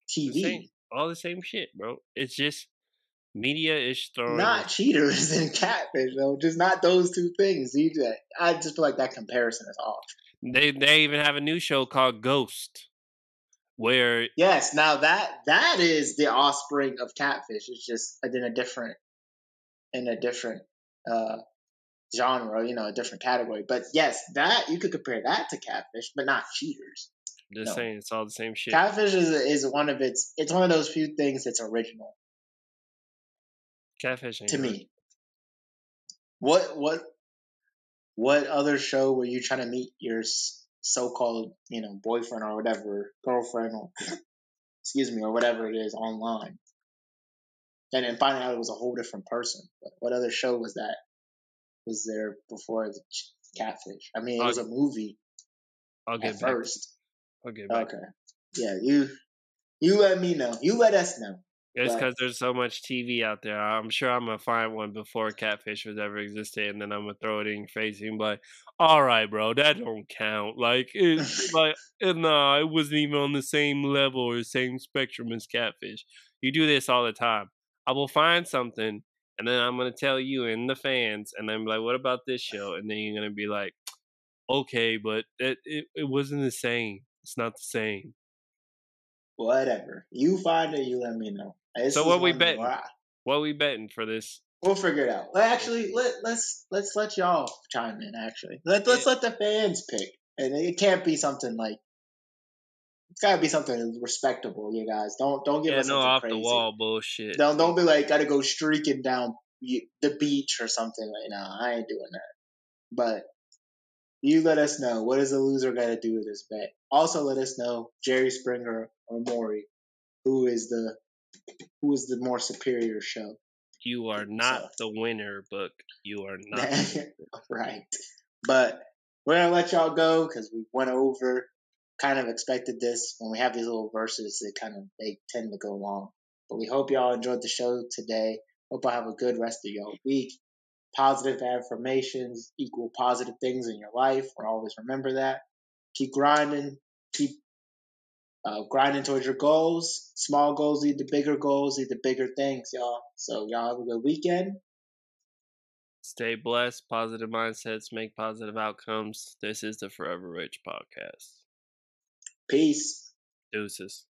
the TV. same, all the same shit, bro. It's just media is throwing. Not cheaters and catfish though. Just not those two things. I just feel like that comparison is off. They they even have a new show called Ghost, where Yes, now that that is the offspring of catfish. It's just in a different in a different uh genre, you know, a different category. But yes, that you could compare that to catfish, but not cheaters. they're No. saying it's all the same shit. Catfish is is one of its it's one of those few things that's original Catfish to real. me. What what what other show were you trying to meet your so-called, you know, boyfriend or whatever, girlfriend or excuse me, or whatever it is online? And then finding out it was a whole different person. What, what other show was that? Was there before the Catfish? I mean, it was a movie I'll at back. first. I'll get back. Okay, yeah, you you let me know. You let us know. It's because there's so much TV out there. I'm sure I'm gonna find one before Catfish was ever existed, and then I'm gonna throw it in your face and be like, "All right, bro, that don't count. Like, it, like, eh, nah, it wasn't even on the same level or the same spectrum as Catfish. You do this all the time. I will find something, and then I'm gonna tell you and the fans, and then be like, "What about this show?" And then you're gonna be like, "Okay, but it it, it wasn't the same. It's not the same." Whatever. You find it. You let me know. This So is what we betting? I- What we betting for this? We'll figure it out. Well, actually, let let's let's let y'all chime in. Actually, let let's let the fans pick, and it can't be something like it's got to be something respectable. You guys don't don't give Yeah, us no off crazy. the wall bullshit. Don't don't be like gotta go streaking down the beach or something. Like, now. I ain't doing that. But you let us know what does the loser got to do with this bet. Also, let us know Jerry Springer or Maury, who is the who is the more superior show. You are not the winner, Book. You are not. right. But we're gonna let y'all go because we went over. Kind of expected this when we have these little verses. They kind of they tend to go long. But we hope y'all enjoyed the show today. Hope I have a good rest of your week. Positive affirmations equal positive things in your life. Or always remember that. Keep grinding. Keep uh, grinding towards your goals. Small goals lead to bigger goals, lead to bigger things, y'all. So y'all have a good weekend. Stay blessed. Positive mindsets make positive outcomes. This is the Forever Rich podcast. Peace. Deuces.